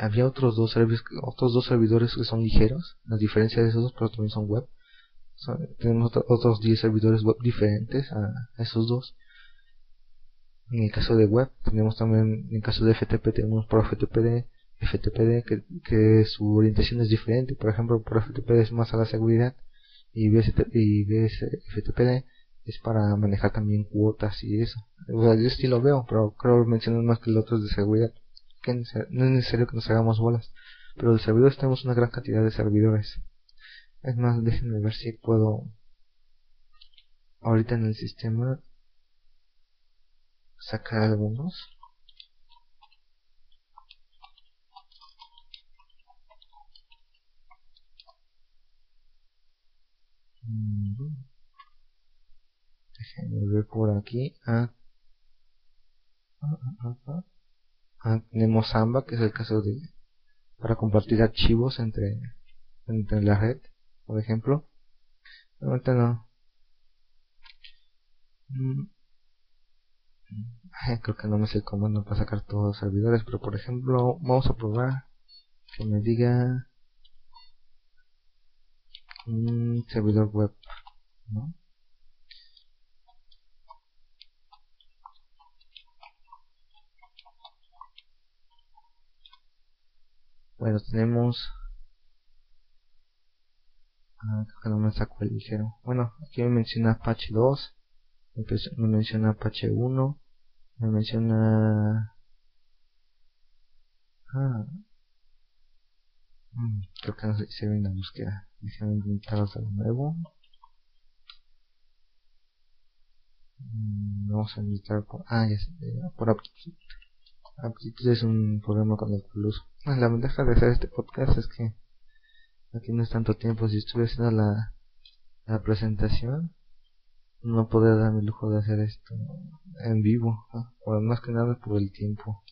A: había otros dos otros dos servidores que son ligeros, la diferencia de esos dos, pero también son web. tenemos otros 10 servidores web diferentes a, esos dos. En el caso de web, tenemos también, en el caso de FTP, tenemos por FTPD, FTPD que, que su orientación es diferente. Por ejemplo, por FTPD es más a la seguridad y BSFTPD es para manejar también cuotas y eso. Yo sí lo veo, pero creo que mencionan más que los otros de seguridad. Que no es necesario que nos hagamos bolas. Pero de servidores tenemos una gran cantidad de servidores. Es más, déjenme ver si puedo ahorita en el sistema sacar algunos. Déjenme ver por aquí. Ah. Ah, tenemos Samba, que es el caso de para compartir archivos entre, entre la red, por ejemplo. Ahorita no. Mm. Creo que no me sé el comando para sacar todos los servidores, pero por ejemplo, vamos a probar que me diga un servidor web, ¿no? Bueno, tenemos... Ah, creo que no me sacó el ligero. Bueno, aquí me menciona Apache 2. Me menciona Apache 1. Me menciona... Ah. Mm, creo que no se hice bien la búsqueda. Déjame intentar de nuevo. Mm, vamos a intentar por... Ah, ya sé, por aptitud. Aptitud es un programa con el que uso. La ventaja de hacer este podcast es que aquí no es tanto tiempo. Si estuve haciendo la, la presentación, no podría darme el lujo de hacer esto en vivo, ¿no? más que nada por el tiempo.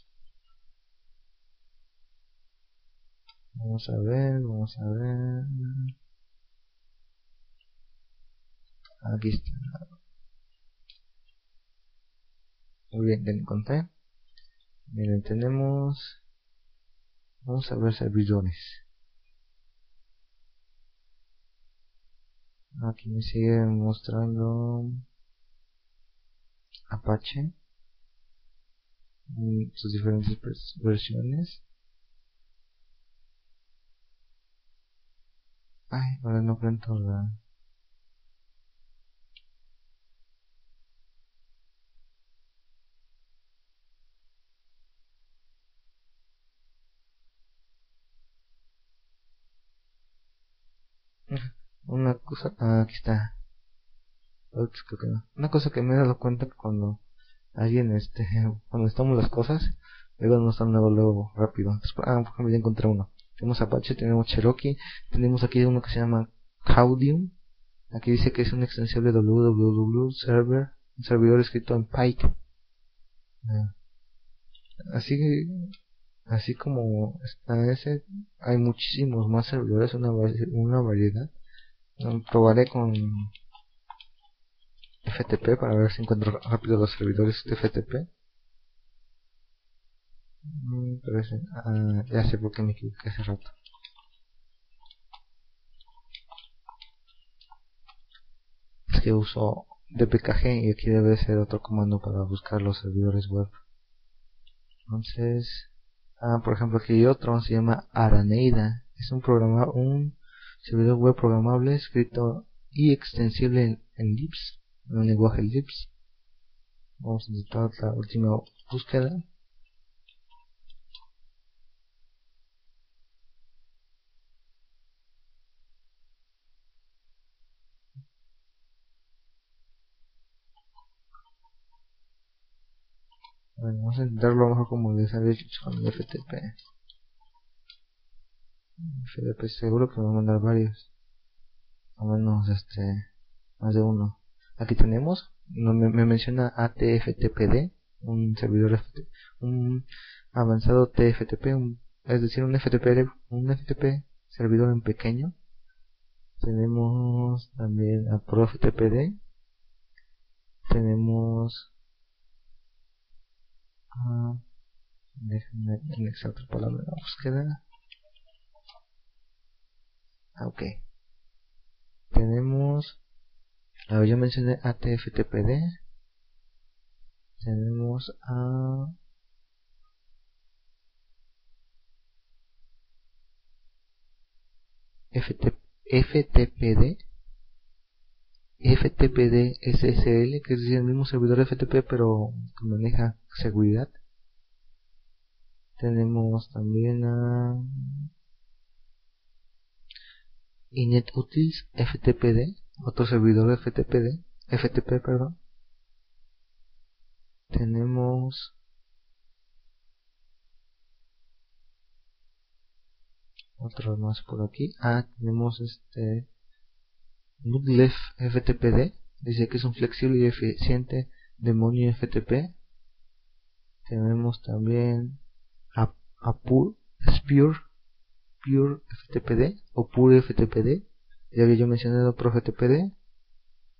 A: Vamos a ver, vamos a ver. Aquí está. Muy bien, ya encontré. Miren, tenemos Vamos a ver servidores. Aquí me sigue mostrando Apache. Sus diferentes versiones. Ay, ahora no cuento la... Una cosa... Ah, aquí está. Una cosa que me he dado cuenta cuando alguien, este, cuando estamos las cosas, luego no están luego, luego rápido. ah, por ya encontré uno. Tenemos Apache, tenemos Cherokee, tenemos aquí uno que se llama Caudium. Aquí dice que es un extensible www server, un servidor escrito en Pike. Ah. Así así como está ese, hay muchísimos más servidores, una, una variedad. Probaré con FTP para ver si encuentro rápido los servidores de FTP. Mm, ah, ya sé por qué me equivoqué hace rato. Es que uso dpkg y aquí debe ser otro comando para buscar los servidores web. Entonces, ah, por ejemplo aquí hay otro, se llama Araneida. Es un programa, un servidor web programable escrito y extensible en, en Libs en el lenguaje Lips. Vamos a intentar la última búsqueda. Bueno, vamos a intentarlo mejor como les había dicho con el FTP. FTP seguro que me va a mandar varios. Al menos este, más de uno. Aquí tenemos, me, menciona ATFTPD, un servidor un avanzado TFTP, es decir, un FTP, un FTP servidor en pequeño. Tenemos también a ProFTPD. Tenemos uh, déjenme anexar otra palabra la búsqueda. Ah, ok. Tenemos a ver, yo mencioné ATFTPD. Tenemos a... FTPD. FTPD SSL, que es el mismo servidor FTP, pero que maneja seguridad. Tenemos también a InetUtils FTPD otro servidor FTP, FTP, perdón. Tenemos otro más por aquí. Ah, tenemos este Nutlef FTPD. Dice que es un flexible y eficiente demonio FTP. Tenemos también a, Pure, Pure FTPD o Pure FTPD ya había yo mencionado ProFTPD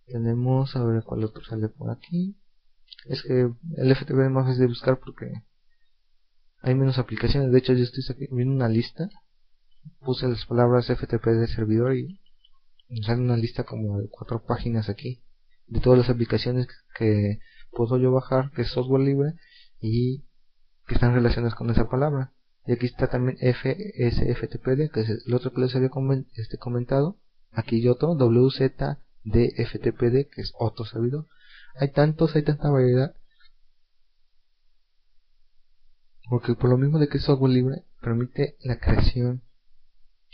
A: tenemos a ver cuál otro sale por aquí es que el FTP es más fácil de buscar porque hay menos aplicaciones. De hecho yo estoy viendo una lista. Puse las palabras FTP de servidor y sale una lista como de cuatro páginas aquí de todas las aplicaciones que puedo yo bajar que es software libre y que están relacionadas con esa palabra y aquí está también FSFTPD que es el otro que les había este, comentado Aquí hay otro, WZDFTPD, que es otro servidor. Hay tantos, hay tanta variedad. Porque por lo mismo de que es software libre, permite la creación.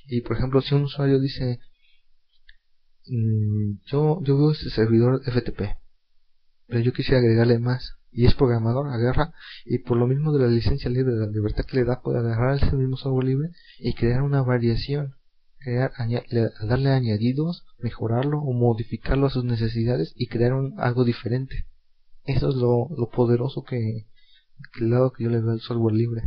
A: Y por ejemplo, si un usuario dice, mm, yo, yo veo este servidor FTP, pero yo quisiera agregarle más, y es programador, agarra, y por lo mismo de la licencia libre, de la libertad que le da, puede agarrar ese mismo software libre y crear una variación crear, darle añadidos, mejorarlo o modificarlo a sus necesidades y crear un, algo diferente. Eso es lo, poderoso que, el lado que yo le veo al software libre.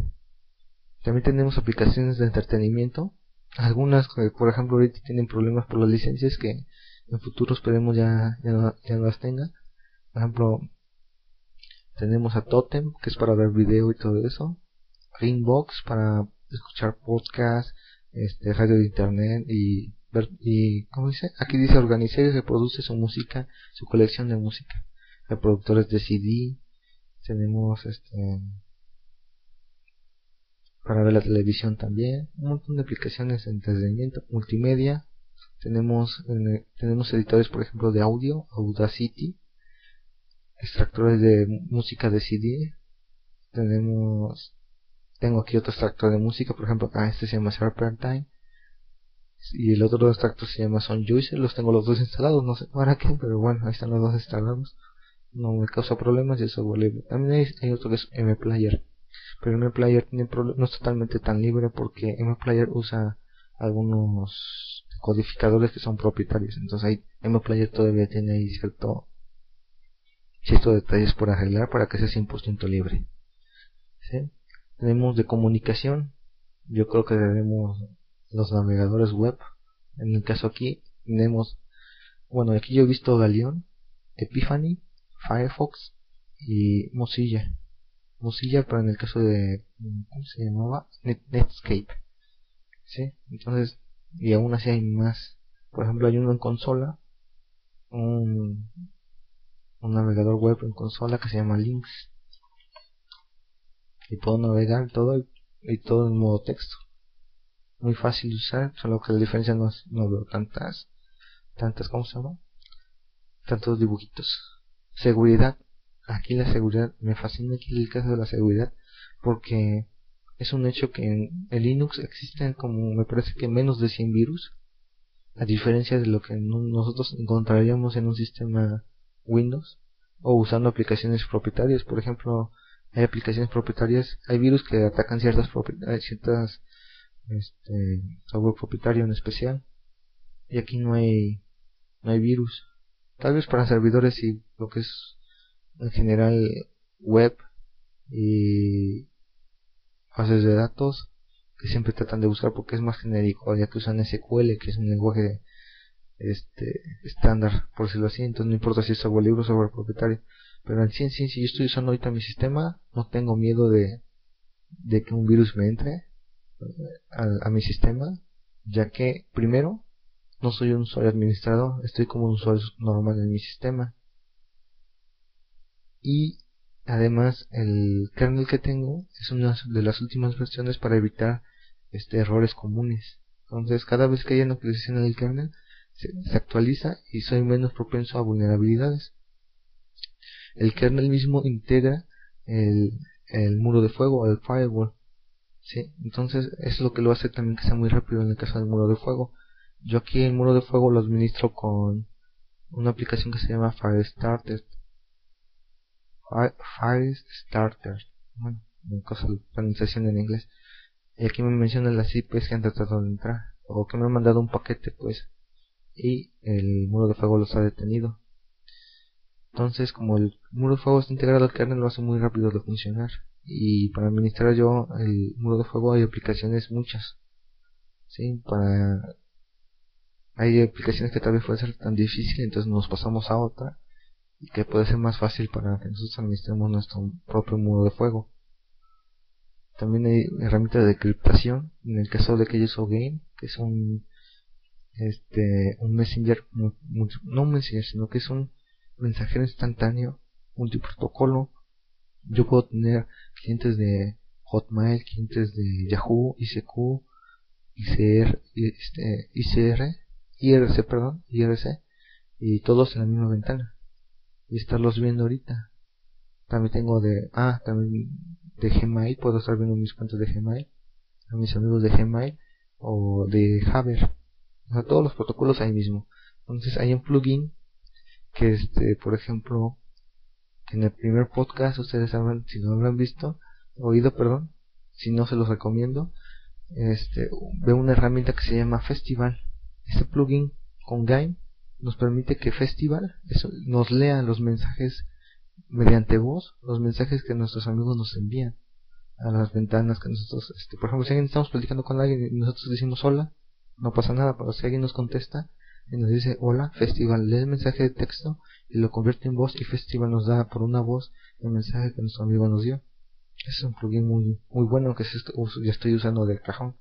A: También tenemos aplicaciones de entretenimiento, algunas por ejemplo ahorita tienen problemas por las licencias que en futuro esperemos ya, ya, no, ya las tenga. Por ejemplo, tenemos a Totem, que es para ver video y todo eso. Greenbox para escuchar podcasts, este radio de internet y y ¿cómo dice? Aquí dice organizar y reproduce su música, su colección de música. Reproductores de CD, tenemos este para ver la televisión también, un montón de aplicaciones de entretenimiento, multimedia, tenemos tenemos editores por ejemplo de audio Audacity extractores de música de CD tenemos tengo aquí otro extractor de música por ejemplo acá este se llama Serpentine y el otro extracto se llama Juicer los tengo los dos instalados no sé para qué pero bueno ahí están los dos instalados. No me causa problemas y eso libre también hay, otro que es MPlayer pero MPlayer tiene no es totalmente tan libre porque MPlayer usa algunos codificadores que son propietarios. Entonces ahí MPlayer todavía tiene ahí cierto ciertos detalles por arreglar para que sea 100% libre. Tenemos de comunicación. Yo creo que tenemos los navegadores web. En el caso aquí tenemos bueno aquí yo he visto Galeón Epiphany Firefox y Mozilla. Mozilla pero en el caso de ¿cómo se llamaba? Netscape. ¿sí? entonces y aún así hay más. Por ejemplo hay uno en consola un, un navegador web en consola que se llama Links y puedo navegar todo y todo en modo texto. Muy fácil de usar solo que la diferencia no, no veo tantas tantas ¿cómo se llama? tantos dibujitos. Seguridad. Aquí la seguridad me fascina aquí el caso de la seguridad porque es un hecho que en el Linux existen como me parece que menos de 100 virus a diferencia de lo que nosotros encontraríamos en un sistema Windows o usando aplicaciones propietarias. Por ejemplo hay aplicaciones propietarias hay virus que atacan ciertas ciertas este software propietario en especial y aquí no hay no hay virus. Tal vez para servidores y lo que es en general web y bases de datos que siempre tratan de buscar porque es más genérico ya que usan SQL que es un lenguaje este estándar por decirlo así entonces no importa si es software libre o software propietario pero en sí en si yo estoy usando ahorita mi sistema no tengo miedo de de que un virus me entre a, mi sistema, ya que primero no soy un usuario administrado, estoy como un usuario normal en mi sistema. Y además el kernel que tengo es una de las últimas versiones para evitar este errores comunes. Entonces cada vez que hay una actualización en el kernel se, actualiza y soy menos propenso a vulnerabilidades. El kernel mismo integra el, muro de fuego, el firewall, ¿sí? Entonces es lo que lo hace también que sea muy rápido en el caso del muro de fuego. Yo aquí el muro de fuego lo administro con una aplicación que se llama Firestarter. Firestarter. Bueno, cosa de pronunciación en inglés. Y aquí me menciona las IPs que han tratado de entrar. O que me han mandado un paquete, pues. Y el muro de fuego los ha detenido. Entonces, como el muro de fuego está integrado al kernel, lo hace muy rápido de funcionar. Y para administrar yo el muro de fuego hay aplicaciones muchas sí para hay aplicaciones que tal vez puede ser tan difícil entonces nos pasamos a otra y que puede ser más fácil para que nosotros administremos nuestro propio muro de fuego. También hay herramientas de criptación en el caso de que yo uso Game que es un este un messenger no un messenger sino que es un mensajero instantáneo multiprotocolo yo puedo tener clientes de Hotmail, clientes de Yahoo, ICQ, ICR, este, ICR, IRC, perdón, IRC, y todos en la misma ventana. Y estarlos viendo ahorita. También tengo de, ah, también de Gmail, puedo estar viendo mis cuentas de Gmail, a mis amigos de Gmail, o de Haber. O sea, todos los protocolos ahí mismo. Entonces hay un plugin que este, por ejemplo, en el primer podcast ustedes saben si no lo han visto oído perdón si no se los recomiendo este veo una herramienta que se llama Festival este plugin con Game nos permite que Festival nos lea los mensajes mediante voz los mensajes que nuestros amigos nos envían a las ventanas que nosotros este, por ejemplo si alguien estamos platicando con alguien y nosotros decimos hola no pasa nada pero si alguien nos contesta y nos dice hola Festival lee el mensaje de texto y lo convierte en voz y Festival nos da por una voz el mensaje que nuestro amigo nos dio. Es un plugin muy, muy bueno que ya estoy usando de cajón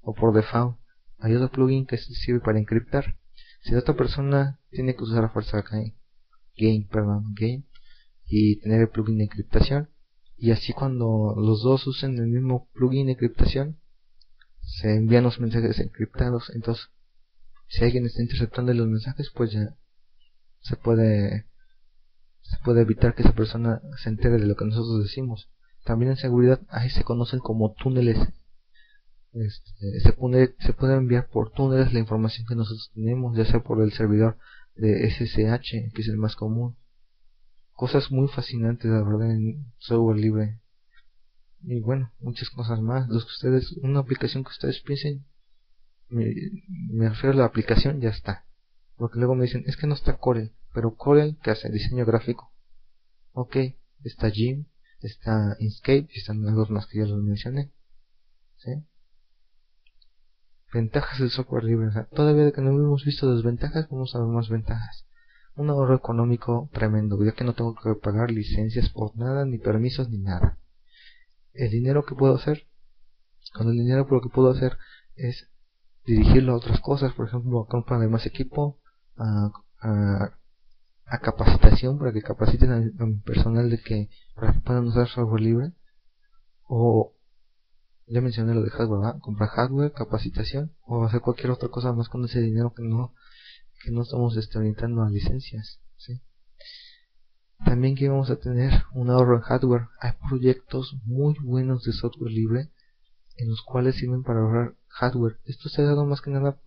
A: o por default. Hay otro plugin que sirve para encriptar. Si la otra persona tiene que usar a fuerza game, game, perdón, game y tener el plugin de encriptación y así cuando los dos usen el mismo plugin de encriptación se envían los mensajes encriptados entonces si alguien está interceptando los mensajes, pues ya se puede se puede evitar que esa persona se entere de lo que nosotros decimos. También en seguridad ahí se conocen como túneles. Este, se, puede, se puede enviar por túneles la información que nosotros tenemos, ya sea por el servidor de SSH, que es el más común. Cosas muy fascinantes, la verdad, en software libre. Y bueno, muchas cosas más. Los que ustedes, una aplicación que ustedes piensen, me, refiero a la aplicación, ya está. Porque luego me dicen, es que no está Corel. Pero Corel, que hace diseño gráfico. Ok, está Jim, está Inkscape, están los dos más que ya los mencioné. Ventajas del software libre. todavía que no hemos visto desventajas, vamos a ver más ventajas. Un ahorro económico tremendo, ya que no tengo que pagar licencias por nada, ni permisos, ni nada. El dinero que puedo hacer, con el dinero lo que puedo hacer es dirigirlo a otras cosas, por ejemplo, a más equipo, a, a, capacitación para que capaciten a, mi personal de que para que puedan usar software libre. O ya mencioné lo de hardware, comprar hardware, capacitación o hacer cualquier otra cosa más con ese dinero que no que no estamos este, orientando a licencias, ¿sí? También que vamos a tener un ahorro en hardware. Hay proyectos muy buenos de software libre en los cuales sirven para ahorrar hardware. Esto se ha dado más que nada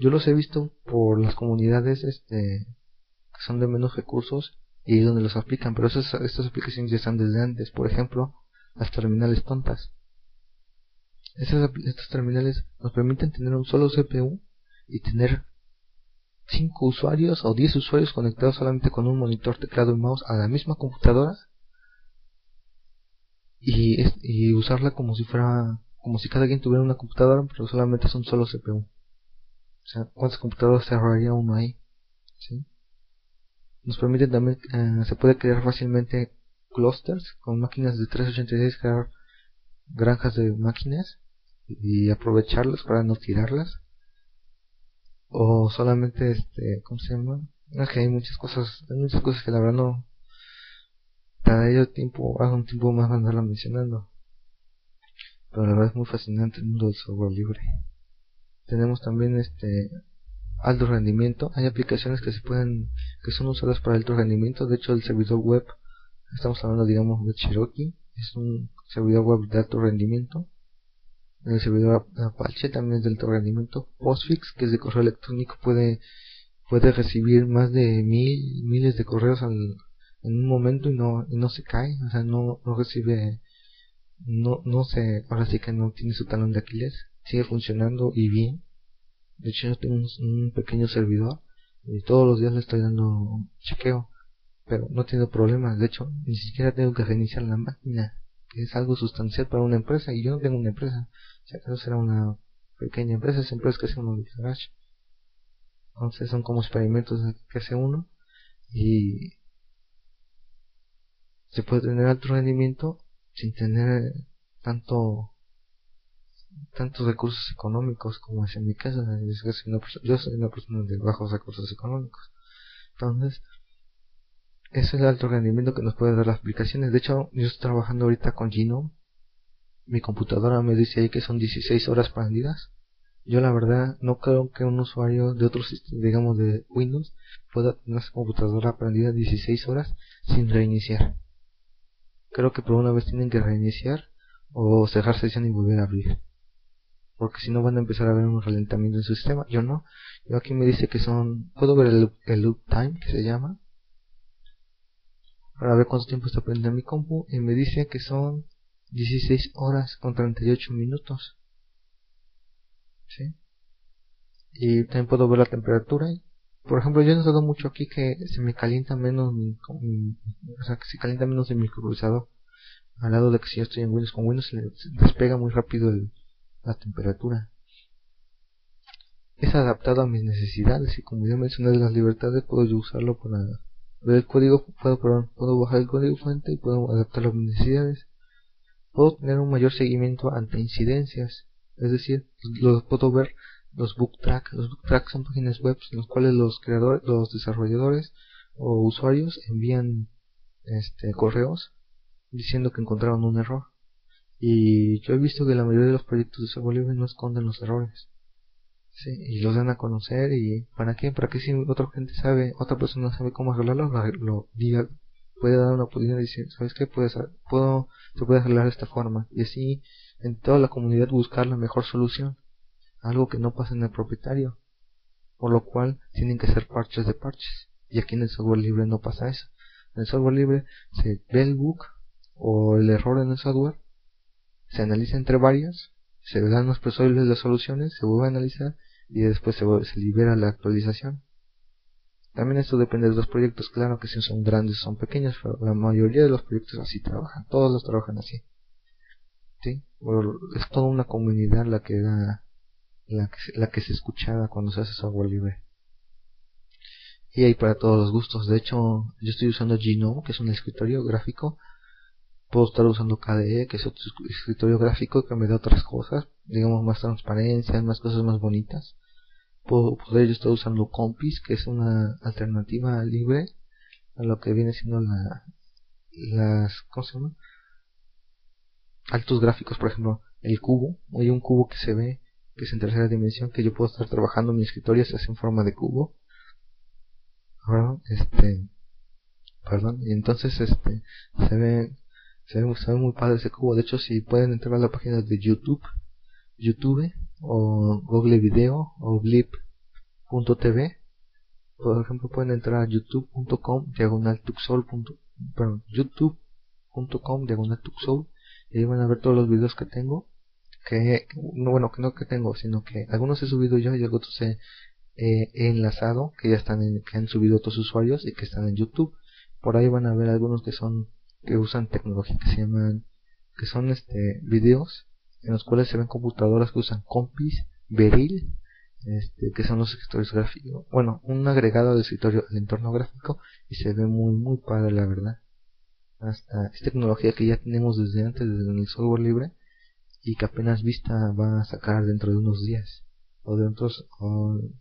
A: yo los he visto por las comunidades este que son de menos recursos y donde los aplican, pero esas, estas aplicaciones ya están desde antes. Por ejemplo, las terminales tontas. Esas, estas terminales nos permiten tener un solo CPU y tener 5 usuarios o 10 usuarios conectados solamente con un monitor, teclado y mouse a la misma computadora y, usarla como si fuera como si cada quien tuviera una computadora pero solamente es un solo CPU o sea, ¿cuántos computadores se ahorraría uno ahí? ¿Sí? Nos permite también, eh, se puede crear fácilmente clusters con máquinas de 386, crear granjas de máquinas y aprovecharlas para no tirarlas. O solamente, este, ¿cómo se llama? Es que hay muchas cosas, hay muchas cosas que la verdad no, cada ello tiempo, hace un tiempo más andarla mencionando. Pero la verdad es muy fascinante el mundo del software libre tenemos también este alto rendimiento hay aplicaciones que se pueden que son usadas para alto rendimiento de hecho el servidor web estamos hablando digamos de Cherokee es un servidor web de alto rendimiento el servidor Apache también es de alto rendimiento Postfix que es de correo electrónico puede puede recibir más de mil miles de correos al, en un momento y no y no se cae o sea no, no recibe no no se ahora sí que no tiene su talón de Aquiles sigue funcionando y bien. De hecho, yo tengo un, pequeño servidor y todos los días le estoy dando chequeo, pero no tiene problemas. De hecho, ni siquiera tengo que reiniciar la máquina, que es algo sustancial para una empresa y yo no tengo una empresa. Si acaso será una pequeña empresa, es empresa que hace uno garage. Entonces son como experimentos que hace uno y se puede tener alto rendimiento sin tener tanto tantos recursos económicos como es en mi caso. Yo soy una persona de bajos recursos económicos. Entonces, ese es el alto rendimiento que nos pueden dar las aplicaciones. De hecho, yo estoy trabajando ahorita con Gino. Mi computadora me dice ahí que son 16 horas prendidas. Yo la verdad no creo que un usuario de otro sistema, digamos de Windows, pueda tener su computadora prendida 16 horas sin reiniciar. Creo que por una vez tienen que reiniciar o cerrar sesión y volver a abrir porque si no van a empezar a ver un ralentamiento en su sistema. Yo no. Yo aquí me dice que son, puedo ver el, loop time que se llama, para ver cuánto tiempo está prendiendo mi compu, y me dice que son 16 horas con 38 minutos. ¿Sí? Y también puedo ver la temperatura. Por ejemplo, yo he notado mucho aquí que se me calienta menos mi, o sea, que se calienta menos el microprocesador. Al lado de que si yo estoy en Windows con Windows se despega muy rápido la temperatura. Es adaptado a mis necesidades y como ya mencioné las libertades puedo yo usarlo para ver el código, puedo, puedo bajar el código fuente y puedo adaptarlo a mis necesidades. Puedo tener un mayor seguimiento ante incidencias, es decir, lo, puedo ver los book tracks. Los book tracks son páginas web en las cuales los creadores, los desarrolladores o usuarios envían este correos diciendo que encontraron un error. Y yo he visto que la mayoría de los proyectos de software libre no esconden los errores. Sí, y los dan a conocer y ¿para qué? Para que si otra gente sabe, otra persona sabe cómo arreglarlo, lo, diga, puede dar una oportunidad y decir, ¿sabes qué? Puedes, puedo, se puede arreglar de esta forma. Y así en toda la comunidad buscar la mejor solución. Algo que no pasa en el propietario. Por lo cual tienen que ser parches de parches. Y aquí en el software libre no pasa eso. En el software libre se ve el bug o el error en el software, se analiza entre varias, se dan los posibles las soluciones, se vuelve a analizar y después se, se libera la actualización. También esto depende de los proyectos, claro que si son grandes son pequeños, pero la mayoría de los proyectos así trabajan, todos los trabajan así. ¿Sí? es toda una comunidad la que da, la que, la que se escuchada cuando se hace software libre. Y hay para todos los gustos. De hecho, yo estoy usando Gnome, que es un escritorio gráfico. Puedo estar usando KDE, que es otro escritorio gráfico que me da otras cosas, digamos más transparencia, más cosas más bonitas poder yo estoy usando Compis, que es una alternativa libre a lo que viene siendo la, las, ¿cómo se llama? Altos gráficos, por ejemplo, el cubo. Hay un cubo que se ve, que es en tercera dimensión, que yo puedo estar trabajando en mi escritorio, se hace en forma de cubo. Este, perdón, y entonces este, se ve, se ve, se ve muy padre ese cubo. De hecho, si pueden entrar a la página de YouTube, YouTube, o Google Video o Blip.tv. Por ejemplo, pueden entrar a youtube.com diagonal tuxol. Perdón, youtube.com diagonal tuxol y ahí van a ver todos los videos que tengo. Que, no, bueno, que no que tengo, sino que algunos he subido yo y otros he, he enlazado, que ya están en, que han subido otros usuarios y que están en YouTube. Por ahí van a ver algunos que son, que usan tecnología que se llaman, que son este, videos en los cuales se ven computadoras que usan Compis, Beril, este, que son los escritorios gráficos. Bueno, un agregado de escritorio al entorno gráfico y se ve muy, muy padre, la verdad. Hasta es tecnología que ya tenemos desde antes, desde el software libre y que apenas vista va a sacar dentro de unos días. O de otros,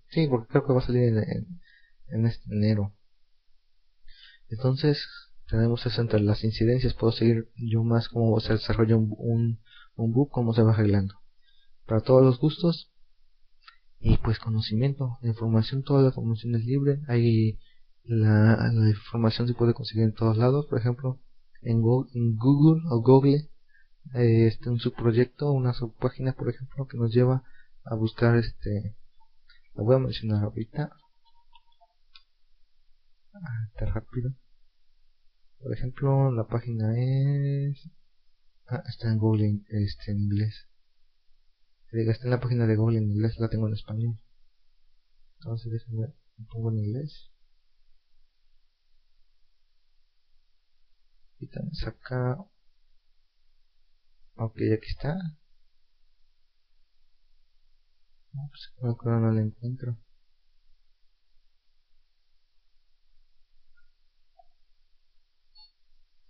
A: sí, porque creo que va a salir en, en, este enero. Entonces, tenemos eso entre las incidencias. Puedo seguir yo más cómo se desarrolla un un book, cómo se va arreglando. Para todos los gustos. Y pues conocimiento, información, toda la información es libre. Hay la, información se puede conseguir en todos lados. Por ejemplo, en Google, o Google, eh, este, un subproyecto, una subpágina, por ejemplo, que nos lleva a buscar este. La voy a mencionar ahorita. Ah, está rápido. Por ejemplo, la página es Ah, está en Google este, en inglés. está en la página de Google en inglés, la tengo en español. Entonces déjenme pongo en inglés. Y también saca. Ok, aquí está. Ups, no, no la encuentro.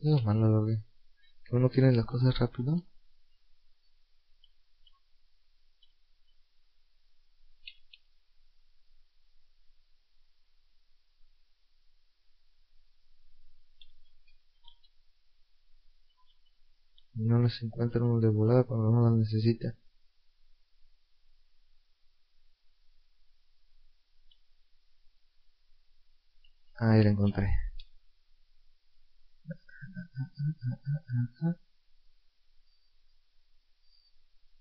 A: No, malo lo que uno quiere las cosas rápido. No les encuentra uno de volada cuando no las necesita. Ahí la encontré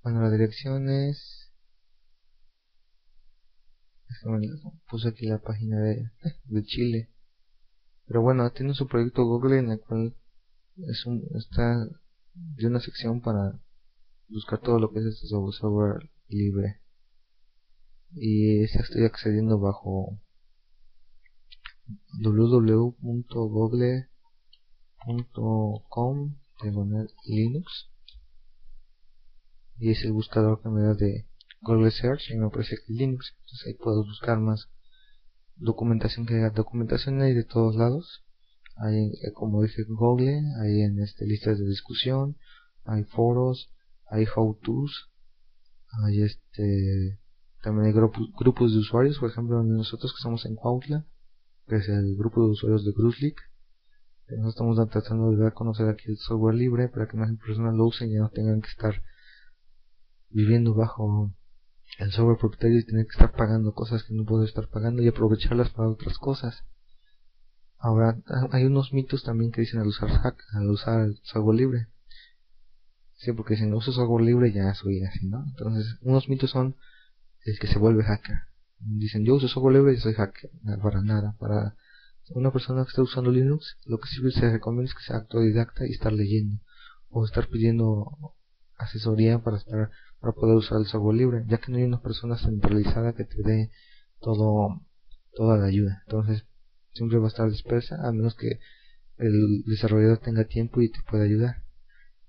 A: bueno, la dirección es... Puse aquí la página de, Chile. Pero bueno, tiene su proyecto Google en el cual es un, está de una sección para buscar todo lo que es este software libre. Y estoy accediendo bajo www.google .com linux. Y es el buscador que me da de Google Search y me aparece Linux. Entonces ahí puedo buscar más documentación que documentación hay de todos lados. Hay eh, como dije Google hay en este listas de discusión hay foros hay how to's hay este también hay grupos de usuarios. Por ejemplo nosotros que estamos en Cuautla que es el grupo de usuarios de Gruslik no estamos tratando de dar a conocer aquí el software libre para que más personas lo usen y no tengan que estar viviendo bajo el software propietario y tener que estar pagando cosas que no puedo estar pagando y aprovecharlas para otras cosas. Ahora, hay unos mitos también que dicen al usar hack, al usar el software libre. Sí, porque si no uso software libre ya soy así, ¿no? Entonces, unos mitos son el que se vuelve hacker. Dicen, yo uso software libre y soy hacker. para nada. Para una persona que está usando Linux, lo que siempre se recomienda es que sea autodidacta y estar leyendo. O estar pidiendo asesoría para estar para poder usar el software libre, ya que no hay una persona centralizada que te dé todo toda la ayuda. Entonces, siempre va a estar dispersa, a menos que el desarrollador tenga tiempo y te pueda ayudar.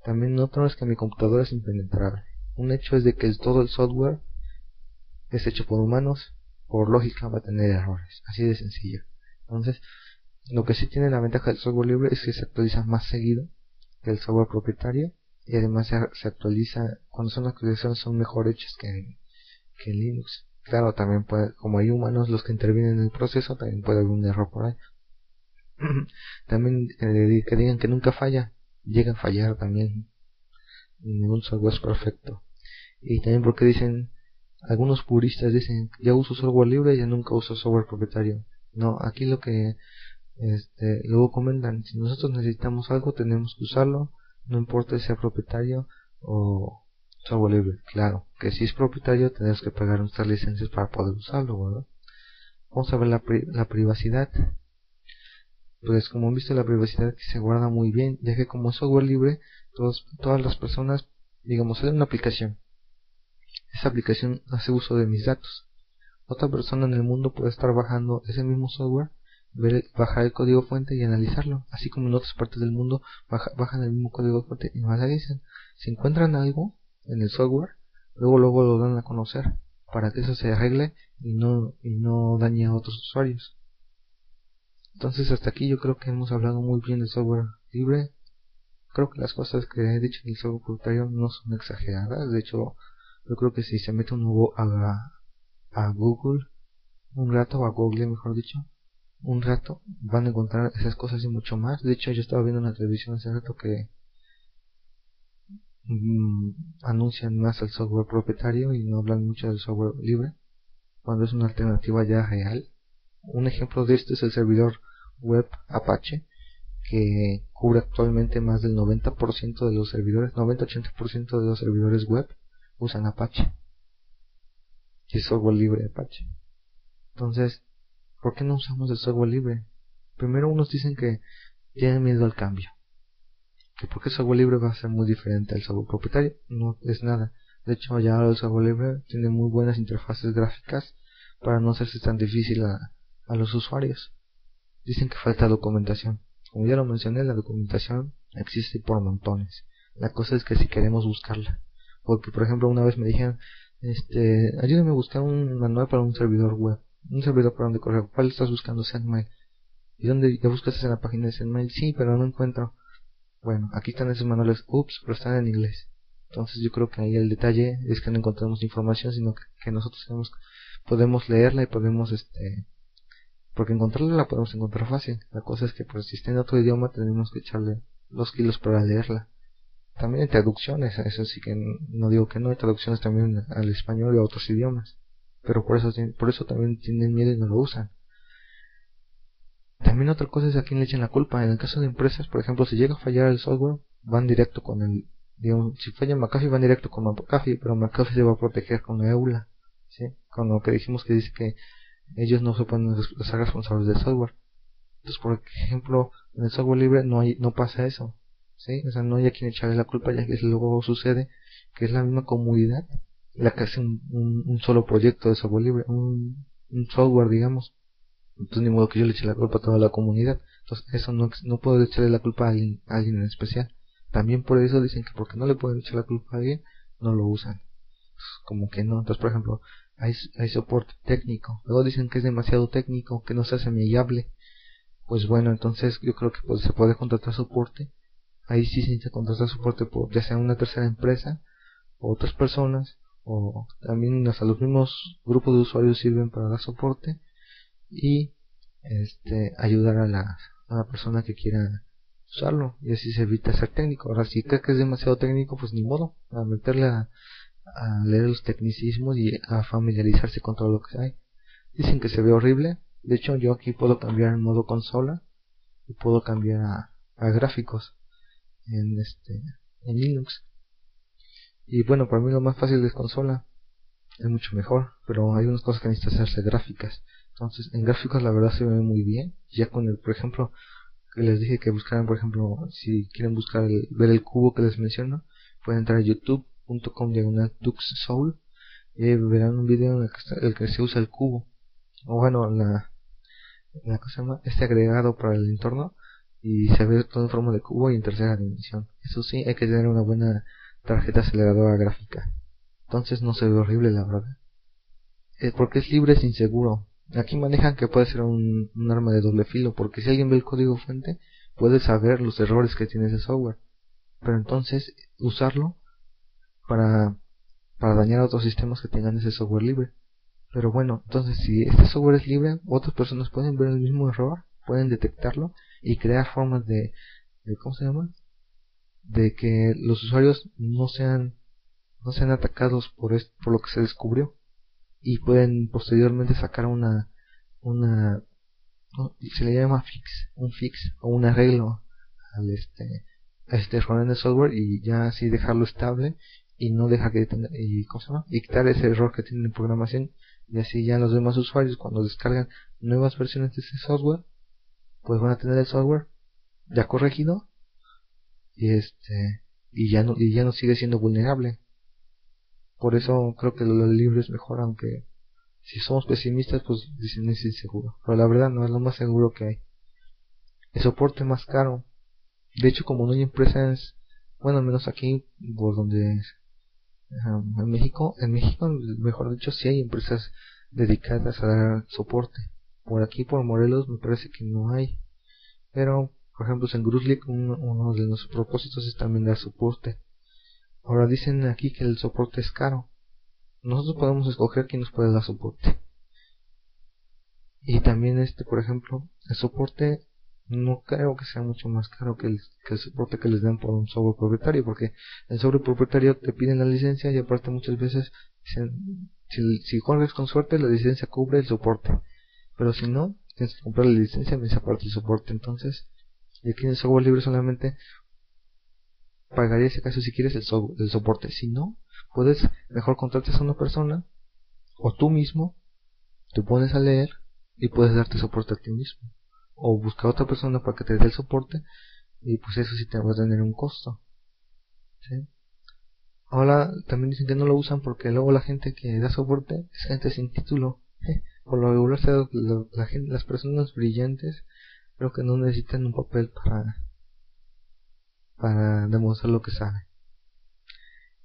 A: También otro es que mi computadora es impenetrable. Un hecho es de que todo el software es hecho por humanos, por lógica va a tener errores, así de sencillo. Entonces, lo que sí tiene la ventaja del software libre es que se actualiza más seguido que el software propietario y además se, actualiza cuando son actualizaciones son mejor hechas que en, que Linux. Claro, también puede, como hay humanos los que intervienen en el proceso, también puede haber un error por ahí. también eh, que digan que nunca falla, llega a fallar también. Ningún software es perfecto. Y también porque dicen, algunos puristas dicen, ya uso software libre, ya nunca uso software propietario. No, aquí lo que este, luego comentan, si nosotros necesitamos algo, tenemos que usarlo, no importa si sea propietario o software libre. Claro, que si es propietario tenemos que pagar nuestras licencias para poder usarlo, ¿verdad? Vamos a ver la, la privacidad. Pues como han visto la privacidad se guarda muy bien, ya que como software libre, todos, todas las personas, digamos, hay una aplicación. Esa aplicación hace uso de mis datos. Otra persona en el mundo puede estar bajando ese mismo software ver, bajar el código fuente y analizarlo, así como en otras partes del mundo bajan el mismo código fuente y lo analizan. Si encuentran algo en el software, luego luego lo dan a conocer para que eso se arregle y no y no dañe a otros usuarios. Entonces hasta aquí yo creo que hemos hablado muy bien del software libre. Creo que las cosas que he dicho en el software propietario no son exageradas. De hecho, yo creo que si se mete un nuevo a, a Google un rato, a Google mejor dicho, un rato van a encontrar esas cosas y mucho más. De hecho, yo estaba viendo en la televisión hace rato que mm, anuncian más el software propietario y no hablan mucho del software libre, cuando es una alternativa ya real. Un ejemplo de esto es el servidor web Apache, que cubre actualmente más del 90% de los servidores, 90-80% de los servidores web usan Apache. Y software libre Apache. Entonces, ¿Por qué no usamos el software libre? Primero unos dicen que tienen miedo al cambio. Que porque el software libre va a ser muy diferente al software propietario. No es nada. De hecho ya el software libre tiene muy buenas interfaces gráficas para no hacerse tan difícil a, a los usuarios. Dicen que falta documentación. Como ya lo mencioné, la documentación existe por montones. La cosa es que si queremos buscarla. Porque por ejemplo una vez me dijeron, este, ayúdame a buscar un manual para un servidor web un servidor para donde correr. ¿Cuál estás buscando? SendMail. ¿Y dónde ya buscas en la página de SendMail? Sí, pero no encuentro. Bueno, aquí están esos manuales. Ups, pero están en inglés. Entonces yo creo que ahí el detalle es que no encontramos información, sino que, nosotros podemos leerla y podemos, este, porque encontrarla la podemos encontrar fácil. La cosa es que pues si está en otro idioma tenemos que echarle dos kilos para leerla. También hay traducciones, eso sí que no digo que no, hay traducciones también al español y a otros idiomas pero por eso, por eso también tienen miedo y no lo usan. También otra cosa es a quién le echen la culpa. En el caso de empresas, por ejemplo, si llega a fallar el software, van directo con el, digamos, si falla McAfee, van directo con McAfee, pero McAfee se va a proteger con la EULA, ¿sí? Con lo que dijimos que dice que ellos no se pueden ser responsables del software. Entonces, por ejemplo, en el software libre no hay, no pasa eso, ¿sí? O sea, no hay a quien echarle la culpa, ya que luego sucede que es la misma comunidad la que hace un, solo proyecto de software libre, un, un, software, digamos. Entonces, ni modo que yo le eche la culpa a toda la comunidad. Entonces, eso no, no puedo echarle la culpa a alguien, a alguien en especial. También por eso dicen que porque no le pueden echar la culpa a alguien, no lo usan. como que no. Entonces, por ejemplo, hay, hay soporte técnico. Luego dicen que es demasiado técnico, que no se hace amigable. Pues bueno, entonces yo creo que pues, se puede contratar soporte. Ahí sí se contratar soporte por ya sea una tercera empresa o otras personas o también hasta los mismos grupos de usuarios sirven para dar soporte y este ayudar a la, a la persona que quiera usarlo y así se evita ser técnico ahora si crees que es demasiado técnico pues ni modo a meterle a, a leer los tecnicismos y a familiarizarse con todo lo que hay. Dicen que se ve horrible. De hecho, yo aquí puedo cambiar en modo consola y puedo cambiar a, a gráficos en este en Linux. Y bueno, para mí lo más fácil es consola. Es mucho mejor, pero hay unas cosas que necesitan hacerse gráficas. Entonces, en gráficos la verdad se ve muy bien. Ya con el, por ejemplo, que les dije que buscaran, por ejemplo, si quieren buscar el, ver el cubo que les menciono, pueden entrar a youtube.com diagonal Soul y verán un video en el que, el que se usa el cubo. O bueno, la, la cosa este agregado para el entorno y se ve todo en forma de cubo y en tercera dimensión. Eso sí, hay que tener una buena tarjeta aceleradora gráfica. Entonces no se ve horrible la verdad. Es porque es libre es inseguro. Aquí manejan que puede ser un, un, arma de doble filo, porque si alguien ve el código fuente, puede saber los errores que tiene ese software. Pero entonces usarlo para, para dañar a otros sistemas que tengan ese software libre. Pero bueno, entonces si este software es libre, otras personas pueden ver el mismo error, pueden detectarlo y crear formas de, de ¿cómo se llama? De que los usuarios no sean no sean atacados por por lo que se descubrió y pueden posteriormente sacar una una se le llama fix un fix o un arreglo al este a este en el software y ya así dejarlo estable y no deja que y, ¿cómo y quitar ese error que tiene en programación y así ya los demás usuarios cuando descargan nuevas versiones de ese software pues van a tener el software ya corregido y este y ya no y ya no sigue siendo vulnerable por eso creo que lo libre es mejor, aunque si somos pesimistas, pues dicen es inseguro. Pero la verdad no es lo más seguro que hay. El soporte más caro. De hecho, como no hay empresas, bueno, menos aquí, por donde en México, en México, mejor dicho, sí hay empresas dedicadas a dar soporte. Por aquí, por Morelos, me parece que no hay. Pero, por ejemplo, en Gruslik, uno, uno de nuestros propósitos es también dar soporte. Ahora dicen aquí que el soporte es caro. Nosotros podemos escoger quién nos puede dar soporte. Y también este, por ejemplo, el soporte no creo que sea mucho más caro que el, que el soporte que les dan por un software propietario, porque el software propietario te piden la licencia y aparte muchas veces si, si corres con suerte la licencia cubre el soporte, pero si no, tienes que comprar la licencia y aparte el soporte. Entonces, y aquí en el software libre solamente pagaría ese caso si quieres el, el soporte. Si no, puedes mejor contratar a una persona o tú mismo te pones a leer y puedes darte soporte a ti mismo. O buscar a otra persona para que te dé el soporte y pues eso sí te va a tener un costo. ¿sí? Ahora también dicen que no lo usan porque luego la gente que da soporte es gente sin título. Por lo regular, la, gente, las personas brillantes creo que no necesitan un papel para demostrar lo que sabe.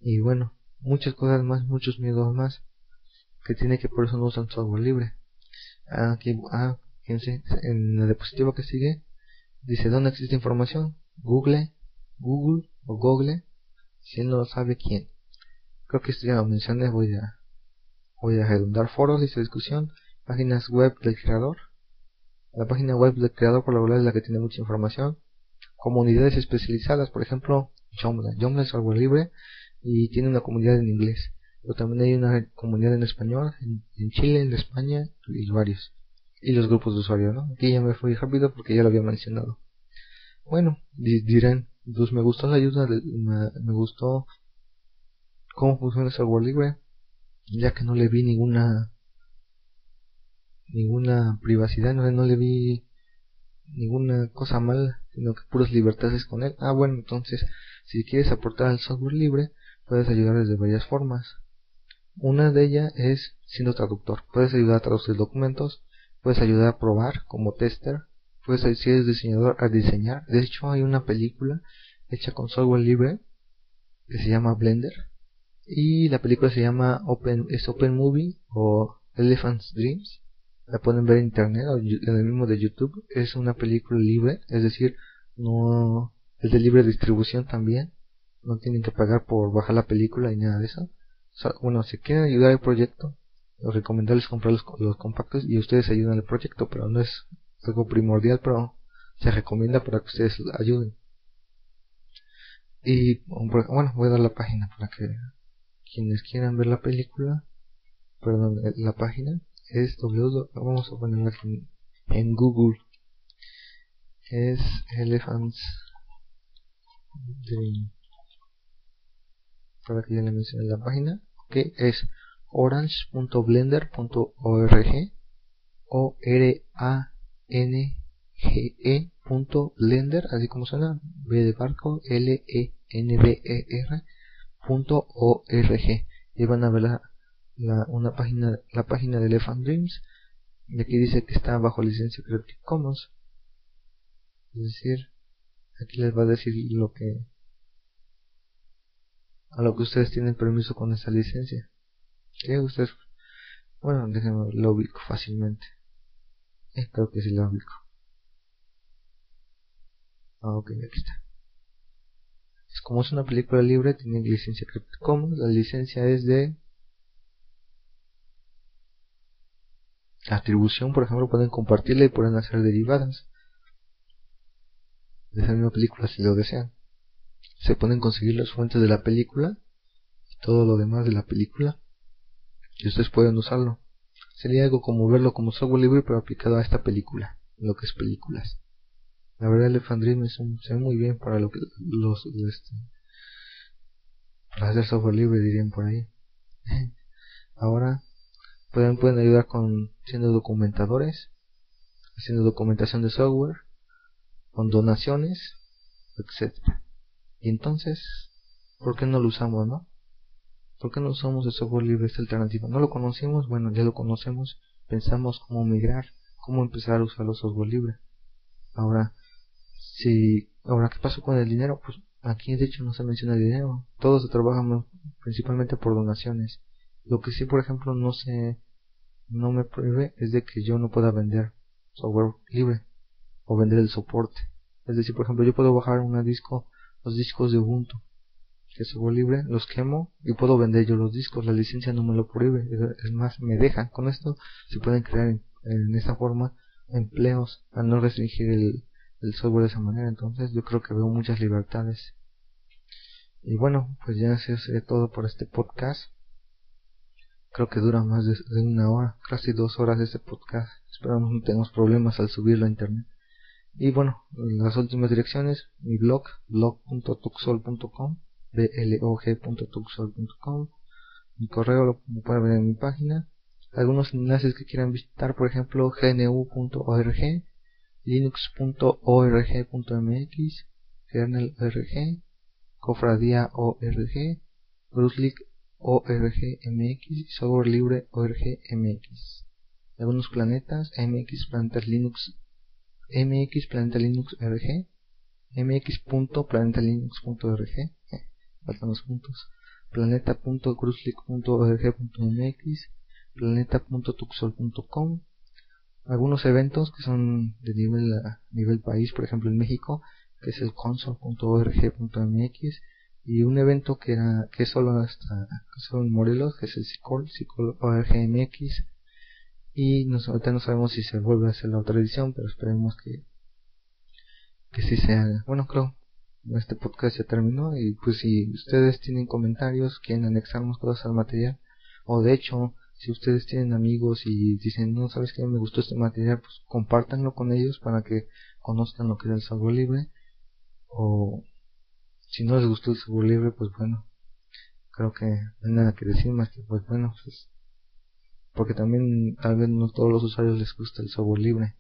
A: Y bueno, muchas cosas más, muchos miedos más que tiene que por eso no usan software libre. Aquí, ah, fíjense, en la diapositiva que sigue dice dónde existe información. Google, Google o Google, si no lo sabe quién. Creo que esto ya lo mencioné, voy a voy a redundar foros de discusión, páginas web del creador. La página web del creador por lo general es la que tiene mucha información comunidades especializadas, por ejemplo, Joomla. Joomla es software libre y tiene una comunidad en inglés, pero también hay una comunidad en español, en, Chile, en España y varios. Y los grupos de usuarios, ¿no? Aquí ya me fui rápido porque ya lo había mencionado. Bueno, dirán, pues me gustó la ayuda, me, gustó cómo funciona el software libre, ya que no le vi ninguna ninguna privacidad, no, no le vi ninguna cosa mala sino que puras libertades con él. Ah, bueno, entonces, si quieres aportar al software libre, puedes ayudar de varias formas. Una de ellas es siendo traductor. Puedes ayudar a traducir documentos, puedes ayudar a probar como tester, puedes, si eres diseñador, a diseñar. De hecho, hay una película hecha con software libre que se llama Blender y la película se llama Open, es Open Movie o Elephant's Dreams la pueden ver en internet o en el mismo de YouTube. Es una película libre, es decir, no es de libre distribución también. No tienen que pagar por bajar la película y nada de eso. bueno, si quieren ayudar al proyecto, recomendarles comprar los, los compactos y ustedes ayudan al proyecto, pero no es algo primordial, pero se recomienda para que ustedes ayuden. Y bueno, voy a dar la página para que quienes quieran ver la película, perdón, eh, la página es www, vamos a ponerla aquí en Google, es Elephants Dream, para que ya le mencione la página, que es orange.blender.org o r a n g e así como suena b de barco l e n d e r punto org. Y van a ver la, una página la página de Elephant Dreams y aquí dice que está bajo licencia Creative Commons. Es decir aquí les va a decir lo que a lo que ustedes tienen permiso con esa licencia. Que ustedes bueno déjenme lo ubico fácilmente. Eh, creo que sí lo ubico. Ah ok aquí está. Como es una película libre, tiene licencia Creative Commons. La licencia es de atribución, por ejemplo, pueden compartirla y pueden hacer derivadas de esa misma película si lo desean. Se pueden conseguir las fuentes de la película y todo lo demás de la película y ustedes pueden usarlo. Sería algo como verlo como software libre pero aplicado a esta película, lo que es películas. La verdad Elephant Dream es un, se ve muy bien para lo que los este, para hacer software libre dirían por ahí. Ahora pueden, pueden ayudar con siendo documentadores, haciendo documentación de software, con donaciones, etcétera. Y entonces, ¿por qué no lo usamos, no? ¿Por qué no usamos el software libre esta alternativa? ¿No lo conocimos? Bueno, ya lo conocemos, pensamos cómo migrar, cómo empezar a usar los software libre. Ahora, si ahora qué pasó con el dinero pues aquí de hecho no se menciona el dinero todo se trabaja principalmente por donaciones lo que sí por ejemplo no se no me prohíbe es de que yo no pueda vender software libre o vender el soporte. Es decir por ejemplo yo puedo bajar un disco los discos de Ubuntu que es software libre los quemo y puedo vender yo los discos. La licencia no me lo prohíbe es más me deja con esto se pueden crear en, en esta forma empleos al no restringir el software de esa manera. Entonces yo creo que veo muchas libertades. Y bueno pues ya se hace todo por este podcast creo que dura más de, una hora casi dos horas este podcast. Esperamos no tengamos problemas al subirlo a internet. Y bueno las últimas direcciones mi blog blog.tuxol.com blog.tuxol.com mi correo lo pueden ver en mi página. Algunos enlaces que quieran visitar por ejemplo gnu.org linux.org.mx, kernel.org, cofradía org, Bruce org.mx y software libre org.mx. Algunos planetas, MX Planetas Linux, MX Planeta Linux RG, mx.planetalinux.org, eh, faltan los puntos, planeta.cruzlic.org.mx, planeta.tuxol.com, algunos eventos que son de nivel, nivel país, por ejemplo en México, que es el consol.org.mx y un evento que era que solo hasta solo en Morelos, que es el SICOL, SICOL.org.mx y nos, ahorita no sabemos si se vuelve a hacer la otra edición, pero esperemos que que sí sea. Bueno, creo este podcast ya terminó y pues si ustedes tienen comentarios, quieren anexarnos cosas al material o de hecho si ustedes tienen amigos y dicen, no, sabes que me gustó este material, pues compártanlo con ellos para que conozcan lo que es el software libre. O si no les gustó el software libre, pues bueno, creo que no hay nada que decir más que, pues bueno, pues, porque también tal vez no todos los usuarios les gusta el software libre.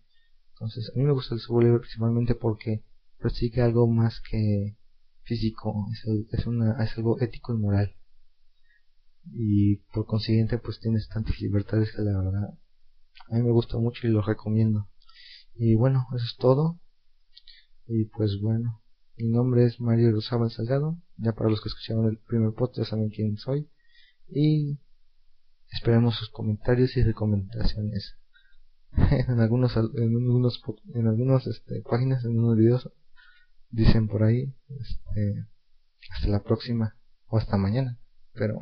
A: Entonces, a mí me gusta el software libre principalmente porque persigue algo más que físico, es, es, una, es algo ético y moral. Y por consiguiente pues tienes tantas libertades que la verdad a mí me gusta mucho y lo recomiendo. Y bueno eso es todo. Y pues bueno mi nombre es Mario Rosabal Salgado. Ya para los que escucharon el primer podcast saben quién soy. Y esperemos sus comentarios y recomendaciones. En algunos en algunos en algunos este, páginas en algunos videos dicen por ahí este, hasta la próxima o hasta mañana. Pero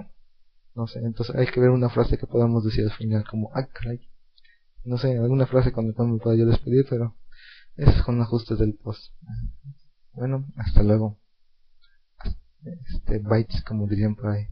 A: no sé, entonces hay que ver una frase que podamos decir al final, como, ah, No sé, alguna frase cuando me pueda yo despedir, pero es con ajustes del post. Bueno, hasta luego. Este, bytes, como dirían por ahí.